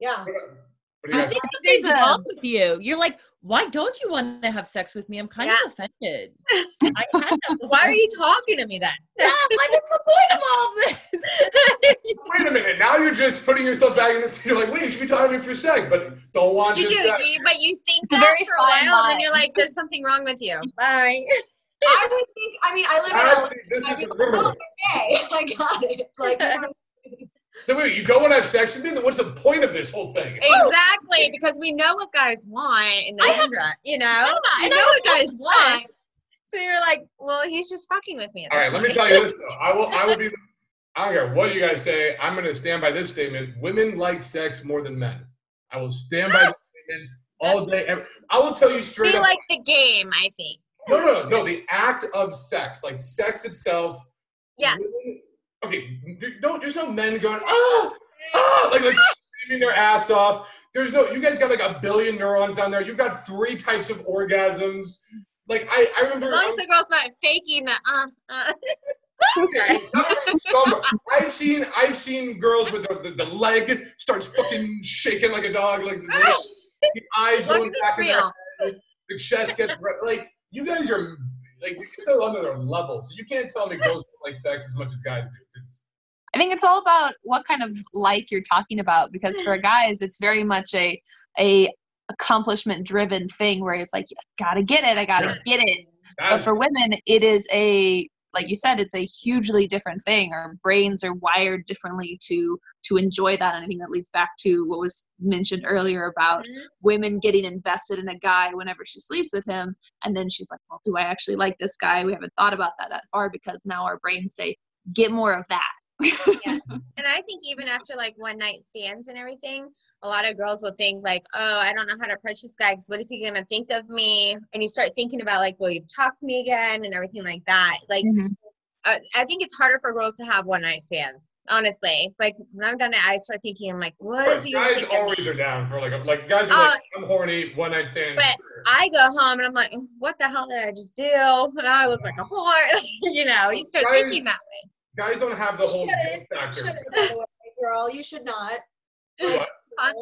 Yeah. What do you I think There's something's a- wrong with you. You're like, why don't you want to have sex with me? I'm kind Yeah. of offended. I had Why are you talking to me then? Yeah, what is the point of all this? Wait a minute. Now you're just putting yourself back in this. You're like, wait, you should be talking to me for sex, but don't want You do, sex. you, but you think It's a that very for a fine while, and then you're like, "There's something wrong with you." Bye. I would think, I mean, I live in LA. Honestly, this I'd is the like, oh, okay, I got it. Like, you know, So wait, you don't want to have sex with me? Then what's the point of this whole thing? Exactly, because we know what guys want in the I have- end run. You know, you I know what guys want. So you're like, "Well, he's just fucking with me." All right, All this right, let me tell you this though. I will. I will be. I don't care what you guys say. I'm going to stand by this statement. Women like sex more than men. I will stand by ah! this statement all day. Every, I will tell you straight They up. like the game, I think. no, no, no. The act of sex, like sex itself. Yeah. women- okay. No, there's no men going ah ah like like screaming their ass off. There's no. You guys got like a billion neurons down there. You've got three types of orgasms. Like I, I remember. As long as the girl's not faking the uh, uh. Scum. I've seen I've seen girls with the, the, the leg starts fucking shaking like a dog, like the, the eyes going back in their head, the chest gets like you guys are like it's on another level. So you can't tell me girls don't like sex as much as guys do. I think it's all about what kind of like you're talking about because for guys it's very much a a accomplishment driven thing where it's like gotta get it, I gotta Yes. get it. that But is- for women it is a like you said, it's a hugely different thing. Our brains are wired differently to to enjoy that. And I think that leads back to what was mentioned earlier about Mhm. women getting invested in a guy whenever she sleeps with him, and then she's like, "Well, do I actually like this guy?" We haven't thought about that that far because now our brains say, "Get more of that." And I think even after like one night stands and everything, a lot of girls will think like, oh, I don't know how to approach this guy because what is he gonna think of me? And you start thinking about like, will you talk to me again and everything like that. Like, Mhm. uh, I think it's harder for girls to have one night stands. Honestly, like when I'm done it, I start thinking, I'm like, what is he guys think of me? always are down for like like guys are Uh, like I'm horny one night stand. but. I go home and I'm like, what the hell did I just do? And I look like a whore. you know, you start Guys- thinking that way. Guys don't have the You whole guilt shouldn't. You factor. shouldn't, by the way, girl. You should not. What? Huh?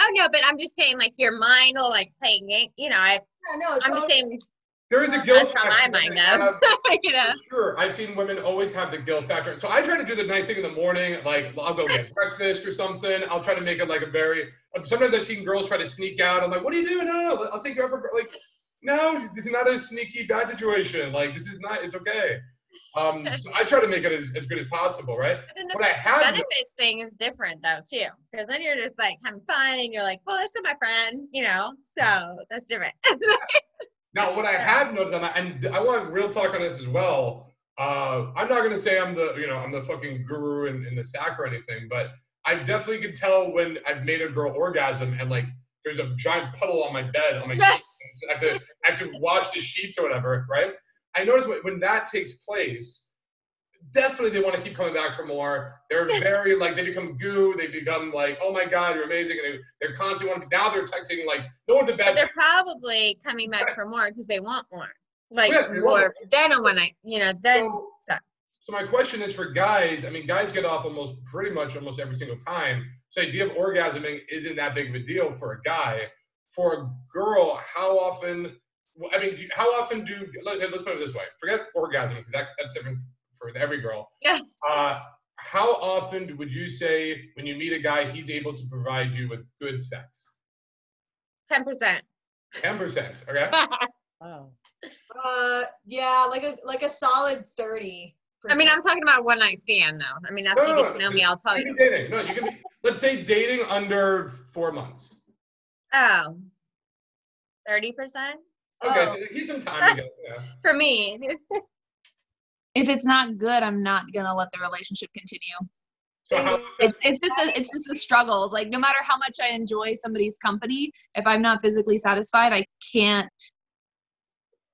Oh no, but I'm just saying, like your mind will like play game. You know, I, Yeah, no, I'm just saying There is a guilt that's how factor. my mind Women goes. have- you know. Sure, I've seen women always have the guilt factor. So I try to do the nice thing in the morning, like I'll go get breakfast or something. I'll try to make it like a very. Sometimes I've seen girls try to sneak out. I'm like, "What are you doing? No, no, no I'll take you out for like." No, this is not a sneaky bad situation. Like this is not. It's okay. Um, so I try to make it as, as good as possible, right? But What I have benefits thing is different though too, because then you're just like having fun and you're like, well, this is my friend, you know. So that's different. Now, what I have noticed, on that, and I want real talk on this as well. Uh, I'm not gonna say I'm the, you know, I'm the fucking guru in, in the sack or anything, but I definitely can tell when I've made a girl orgasm and like there's a giant puddle on my bed on my. I have to, I have to wash the sheets or whatever, right? I notice when, when that takes place, definitely they want to keep coming back for more. They're very like they become goo. They become like, oh my god, you're amazing, and they, they're constantly wanting. Now they're texting like, no one's a but bad. they're probably coming back for more because they want more, like Yeah, they want more. Then a one night, you know, then So, so- so my question is for guys. I mean, guys get off almost pretty much almost every single time. So the idea of orgasming isn't that big of a deal for a guy. For a girl, how often? Well, I mean, do, how often do let's let's put it this way. Forget orgasm because that, that's different for every girl. Yeah. Uh, how often would you say when you meet a guy, he's able to provide you with good sex? ten percent. Ten percent. Okay. Wow. Uh, yeah, like a like a solid thirty. I mean, I'm talking about one night stand though. I mean, after No, you no, get to know no, me, I'll tell You you. dating. No, you can be. Let's say dating under four months. Oh. 30% Okay, Oh. he's some time to get. Yeah. for me. if it's not good, I'm not gonna let the relationship continue. So how, It's it's just a it's just a struggle. Like no matter how much I enjoy somebody's company, if I'm not physically satisfied, I can't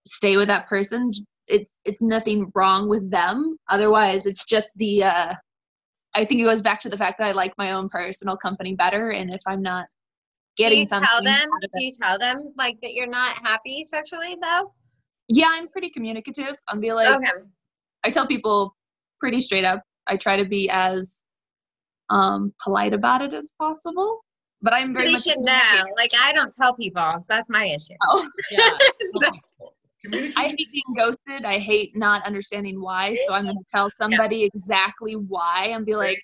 stay with that person. It's it's nothing wrong with them. Otherwise, it's just the uh I think it goes back to the fact that I like my own personal company better and if I'm not Do you something tell them? Do you tell them like that you're not happy sexually though? yeah, I'm pretty communicative. I'm be like okay. I tell people pretty straight up. I try to be as um, polite about it as possible. But I'm So very they much a should know. Like I don't tell people, so that's my issue. Oh, Yeah. communication? I hate being ghosted. I hate not understanding why. So I'm going to tell somebody exactly why and be like,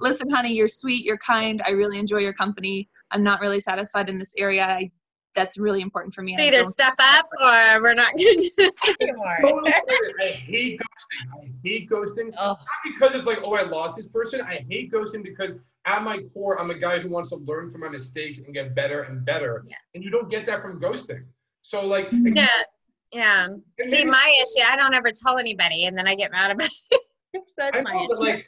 listen, honey, you're sweet, you're kind. I really enjoy your company. I'm not really satisfied in this area. I, that's really important for me. So either step up or we're not going to do this anymore. Totally. I hate ghosting. I hate ghosting. Oh, Not because it's like, oh, I lost this person. I hate ghosting because at my core, I'm a guy who wants to learn from my mistakes and get better and better. Yeah. And you don't get that from ghosting. So like, Yeah. Yeah. See, my issue, I don't ever tell anybody, and then I get mad about it. So that's I my know, but like,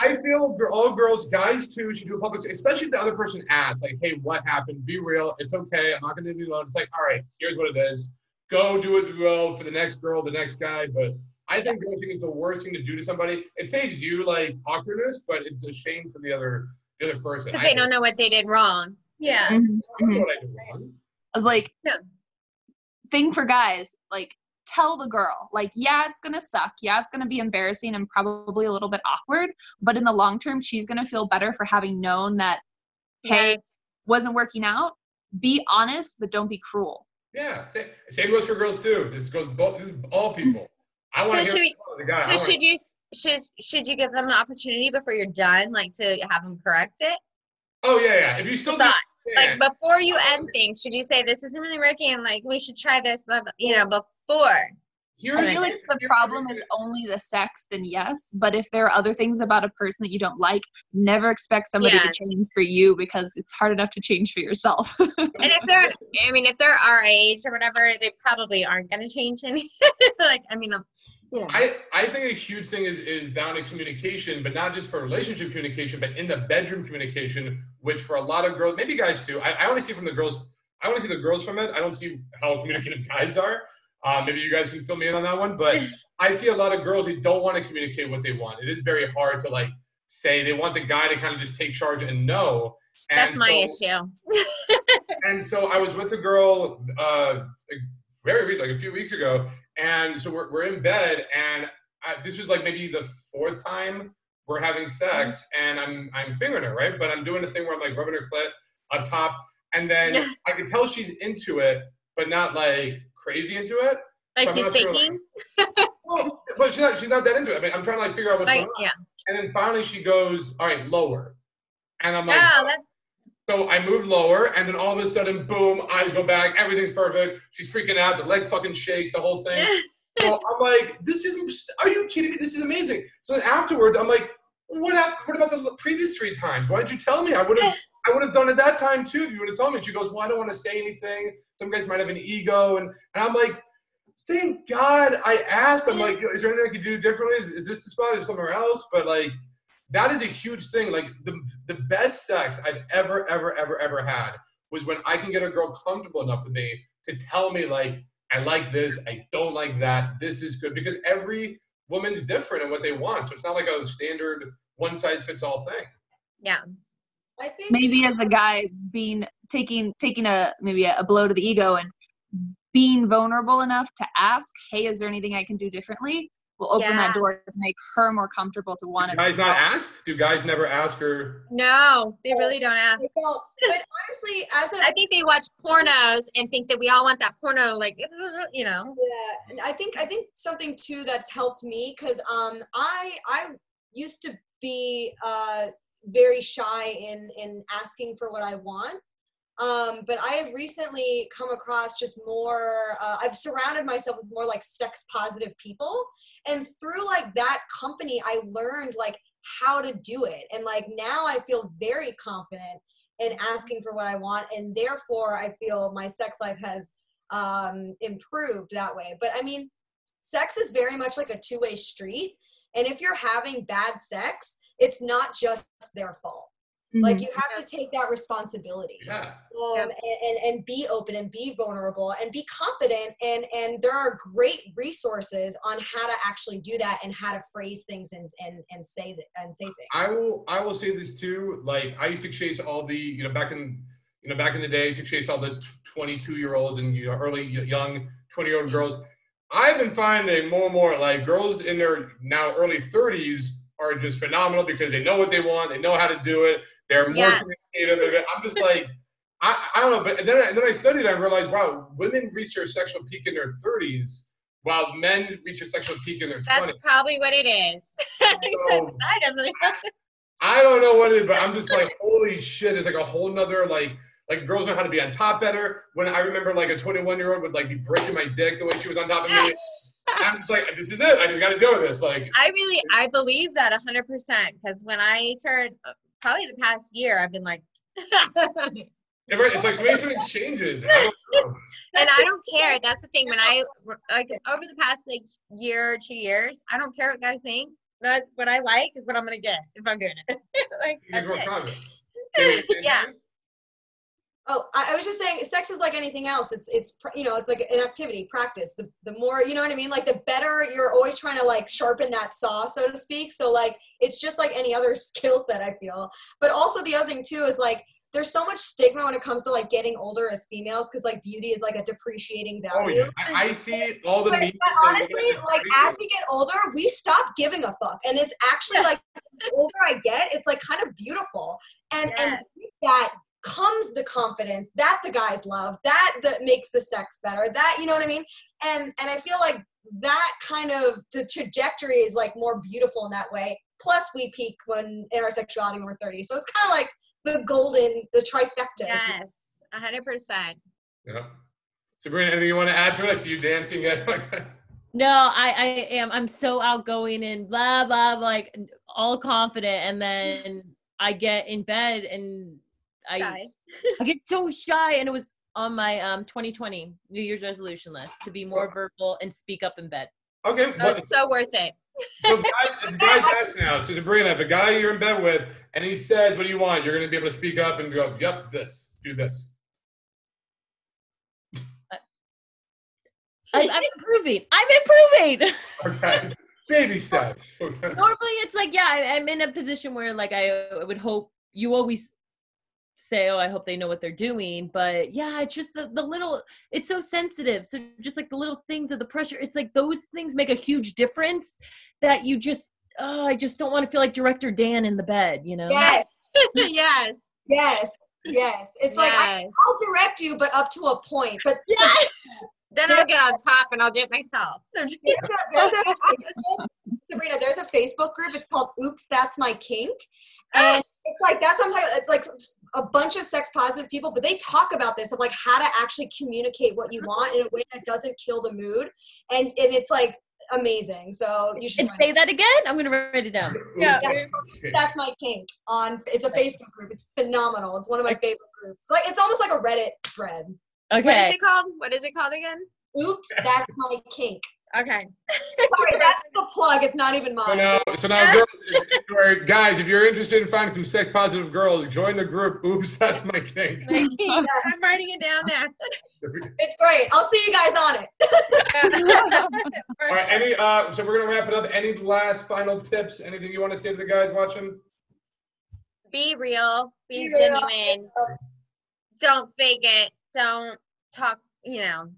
I feel all girls, guys too, should do a public, especially if the other person asks, like, hey, what happened? Be real. It's okay. I'm not going to leave you alone. It's like, all right, here's what it is. Go do it well for the next girl, the next guy. But I think ghosting is the worst thing to do to somebody. It saves you like awkwardness, but it's a shame to the other the other person. Because they don't know what they did wrong. Yeah. Mhm, I don't know what I did wrong. I was like, Yeah. thing for guys, like tell the girl like yeah it's gonna suck yeah it's gonna be embarrassing and probably a little bit awkward but in the long term she's gonna feel better for having known that hey Yes. wasn't working out be honest but don't be cruel Yeah, same, same goes for girls too. This goes both. This is all people. I want So to should hear we- the guy. So should you should should you give them an opportunity before you're done, like to have them correct it? oh yeah, yeah. If you still Thought, like before you end things, should you say this isn't really working? and Like we should try this, blah, blah," you know, before. here's I feel like if the problem is only the sex, then yes. But if there are other things about a person that you don't like, never expect somebody Yeah. to change for you because it's hard enough to change for yourself. And if they're, I mean, if they're our age or whatever, they probably aren't going to change any. like, I mean, you know. I, I think a huge thing is is down to communication, but not just for relationship communication, but in the bedroom communication, which for a lot of girls, maybe guys too. I, I only see from the girls. I only see the girls from it. I don't see how communicative guys are. Uh, maybe you guys can fill me in on that one, but I see a lot of girls who don't want to communicate what they want. It is very hard to like say they want the guy to kind of just take charge and know. And That's my so- issue. and so I was with a girl uh, very recently, like a few weeks ago, and so we're, we're in bed, and I, this was like maybe the fourth time we're having sex, and I'm I'm fingering her right, but I'm doing the thing where I'm like rubbing her clit up top, and then Yeah. I can tell she's into it, but not like crazy into it. Like So she's not sure, faking. Well, but she's not she's not that into it. I mean, I'm trying to like figure out what's Like, going on, yeah. and then finally she goes, "All right, lower," and I'm like, No, that's so I moved lower, and then all of a sudden, boom, eyes go back, everything's perfect. She's freaking out, the leg fucking shakes, the whole thing. so I'm like, this is, are you kidding me? This is amazing. So then afterwards, I'm like, what happened? What about the previous three times? Why did you tell me? I would have, I would have done it that time too if you would have told me. She goes, well, I don't want to say anything. Some guys might have an ego, and, and I'm like, thank God I asked. I'm like, is there anything I could do differently? Is, is this the spot or somewhere else? But like, that is a huge thing. Like the the best sex I've ever, ever, ever, ever had was when I can get a girl comfortable enough with me to tell me like, I like this, I don't like that, this is good. Because every woman's different in what they want. So it's not like a standard one size fits all thing. yeah. I think maybe as a guy being taking taking a maybe a, a blow to the ego and being vulnerable enough to ask, hey, is there anything I can do differently? Will open Yeah. that door to make her more comfortable to want Do to guys not ask? Do guys never ask her? No, they really don't ask. I don't, but honestly, as a I think they watch pornos and think that we all want that porno, like you know. Yeah, and I think I think something too that's helped me because um I I used to be uh very shy in in asking for what I want. Um, but I have recently come across just more. Uh, I've surrounded myself with more like sex positive people, and through like that company, I learned like how to do it, and like now I feel very confident in asking for what I want, and therefore I feel my sex life has um, improved that way. But I mean, sex is very much like a two way street. And if you're having bad sex, it's not just their fault. Like you have to take that responsibility Yeah. um, and, and, and be open and be vulnerable and be confident. And, and there are great resources on how to actually do that and how to phrase things and, and, and say that and say things. I will I will say this too. Like I used to chase all the you know back in you know back in the day, I used to chase all the 22 year olds and you know early young 20 year old girls. I've been finding more and more like girls in their now early 30s are just phenomenal because they know what they want, they know how to do it, they're more Yes. communicative. I'm just like. I, I don't know, but then I, then I studied and I realized, wow, women reach their sexual peak in their 30s, while men reach their sexual peak in their 20s. That's probably what it is. So- I definitely. I don't know what it is, but I'm just like, holy shit! It's like a whole nother like like girls know how to be on top better. When I remember like a 21 year old would like be breaking my dick the way she was on top of me. I'm just like, this is it. I just got to deal with this. Like, I really, I believe that a hundred percent. Because when I turned, uh, probably the past year, I've been like, and if it's like maybe something changes. I don't. I don't care. That's the thing. When I like over the past like year, or two years, I don't care what guys think. That's what I like is what I'm gonna get if I'm doing it. like that's it. Yeah. Oh, I, I was just saying, sex is like anything else. It's it's you know, it's like an activity, practice. The the more you know what I mean. Like the better you're always trying to like sharpen that saw, so to speak. So like it's just like any other skill set. I feel. But also the other thing too is like there's so much stigma when it comes to like getting older as females because like beauty is like a depreciating Oh, value. yeah. I, I see all the But, but honestly, like as we get older, we stop giving a fuck, and it's actually like the older I get, it's like kind of beautiful, and and Yes. with that comes the confidence that the guys love, that that makes the sex better, that you know what I mean, and and I feel like that kind of the trajectory is like more beautiful in that way. Plus, we peak when in our sexuality when we're thirty, so it's kind of like the golden, the trifecta. Yes, a hundred percent. Yeah. Sabrina, anything you want to add to it? I see you dancing. No, I, I am. I'm so outgoing and blah blah, like all confident, and then I get in bed and I I get so shy, and it was on my um 2020 New Year's resolution list to be more verbal and speak up in bed. okay. Oh, But, it's so worth it. so guys, guys ask now, so Sabrina, if a guy you're in bed with and he says, "What do you want?" You're going to be able to speak up and go, "Yep, this, do this." I, I'm improving. I'm improving. Okay, baby steps. Okay. Normally, it's like yeah, I, I'm in a position where like I would hope you always say, "Oh, I hope they know what they're doing," but yeah, it's just the the little. It's so sensitive. So just like the little things of the pressure, it's like those things make a huge difference. That you just oh, I just don't want to feel like director Dan in the bed, you know? Yes, yes. yes, yes. It's like I, i'll direct you, but up to a point. But Yes. then I'll get on top and I'll do it myself. there's a, there's a Sabrina, there's a Facebook group. It's called Oops, That's My Kink. And it's like, that's what I'm talking It's like a bunch of sex positive people, but they talk about this of like how to actually communicate what you want in a way that doesn't kill the mood. And, and it's like amazing. So you should say that again. I'm gonna write it down. Yeah. Okay. That's My Kink on, it's a Facebook group. It's phenomenal. It's one of my favorite groups. It's like, it's almost like a Reddit thread. Okay. What is Okay. it called? What is it called again? Oops, That's My Kink. Okay. Sorry, that's the plug. It's not even So mine. now, so now, girls, if, if you are- guys, if you're interested in finding some sex positive girls, join the group. Oops, that's my kink. My. I'm writing it down there. It's great. I'll see you guys on it. All right, any? Uh, so we're gonna wrap it up. Any last final tips? Anything you want to say to the guys watching? be real. Be, Be real. genuine. Don't fake it. Don't talk. You know,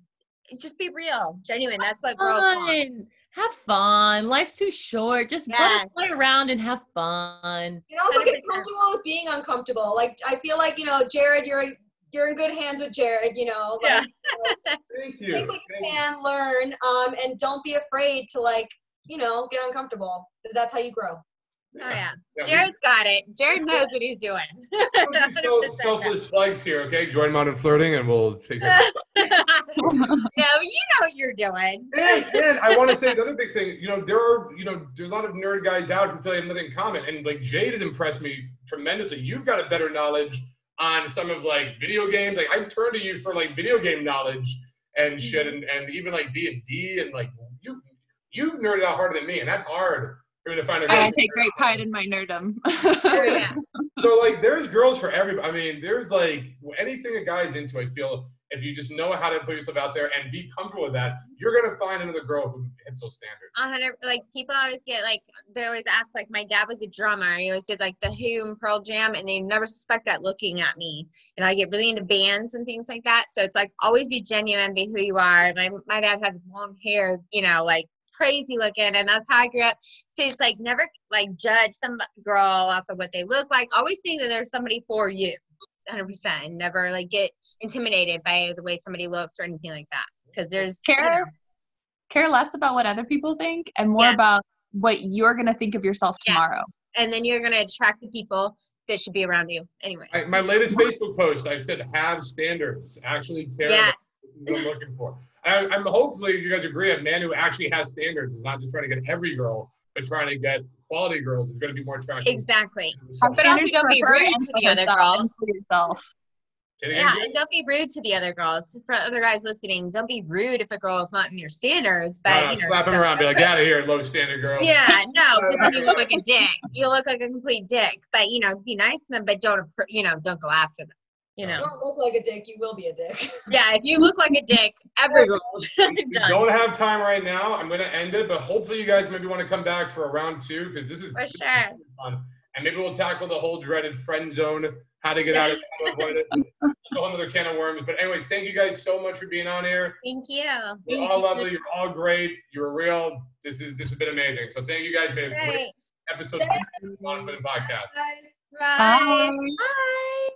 just be real. Genuine. That's what girls want. Fun. Have fun. Life's too short. Just Yes. butterfly around and have fun. And also get 100%. comfortable with being uncomfortable. Like I feel like you know, Jared, you're you're in good hands with Jared. You know, like, Yeah. Thank you. take what you Thank you. can, learn, um, and don't be afraid to like you know get uncomfortable because that's how you grow. Oh yeah. Yeah, we- Jared's got it. Jared knows what he's doing. Don't so selfless plugs here, okay? Join Modern Flirting, and we'll take it. no, you know what you're doing. And, and I want to say another big thing. You know, there are you know there's a lot of nerd guys out who feel like have nothing in common, and like Jade has impressed me tremendously. You've got a better knowledge on some of like video games. Like I turn to you for like video game knowledge and shit, mm-hmm. and, and even like D and D, and like you you've nerded out harder than me, and that's hard for me to find a I girl. take great pride in my nerdom. Oh, yeah. So like, there's girls for everybody. I mean, there's like anything a guy's into. I feel if you just know how to put yourself out there and be comfortable with that, you're gonna find another girl who hits those standards. A hundred like people always get like they always ask like my dad was a drummer he always did like the Who and Pearl Jam and they never suspect that looking at me and I get really into bands and things like that so it's like always be genuine be who you are my my dad had long hair you know like crazy looking and that's how I grew up so it's like never like judge some girl off of what they look like always think that there's somebody for you 100% and never like get intimidated by the way somebody looks or anything like that because there's you know, care care less about what other people think and more Yes. about what you're gonna think of yourself Yes. tomorrow. and then you're gonna attract the people that should be around you anyway. I, my latest Facebook post, I said have standards. Actually care Yes. about what I'm looking for. I, I'm hopefully you guys agree. A man who actually has standards is not just trying to get every girl, but trying to get quality girls is going to be more attractive. Exactly. But also don't be rude to the other girls. for yourself. Say it again, Yeah, and don't be rude to the other girls. For other guys listening, don't be rude if a girl is not in your standards. But Uh, you know, slap him stuff around, be like, like "Get out of here, low standard girl." Yeah, no, because then you look like a dick. You look like a complete dick. But you know, be nice to them, but don't you know, don't go after them. You uh-huh. know. Don't look like a dick. You will be a dick. Yeah, if you look like a dick, every girl. We don't have time right now. I'm going to end it, but hopefully you guys maybe want to come back for a round two because this is For sure. fun. and maybe we'll tackle the whole dreaded friend zone, how to get out of it, how to avoid it. A whole other can of worms. But anyways, thank you guys so much for being on here. Thank you. You're all lovely. You're all great. You're real. This is this has been amazing. So thank you guys. Been a great episode two of the Podcast. Guys. Bye. Bye. Bye.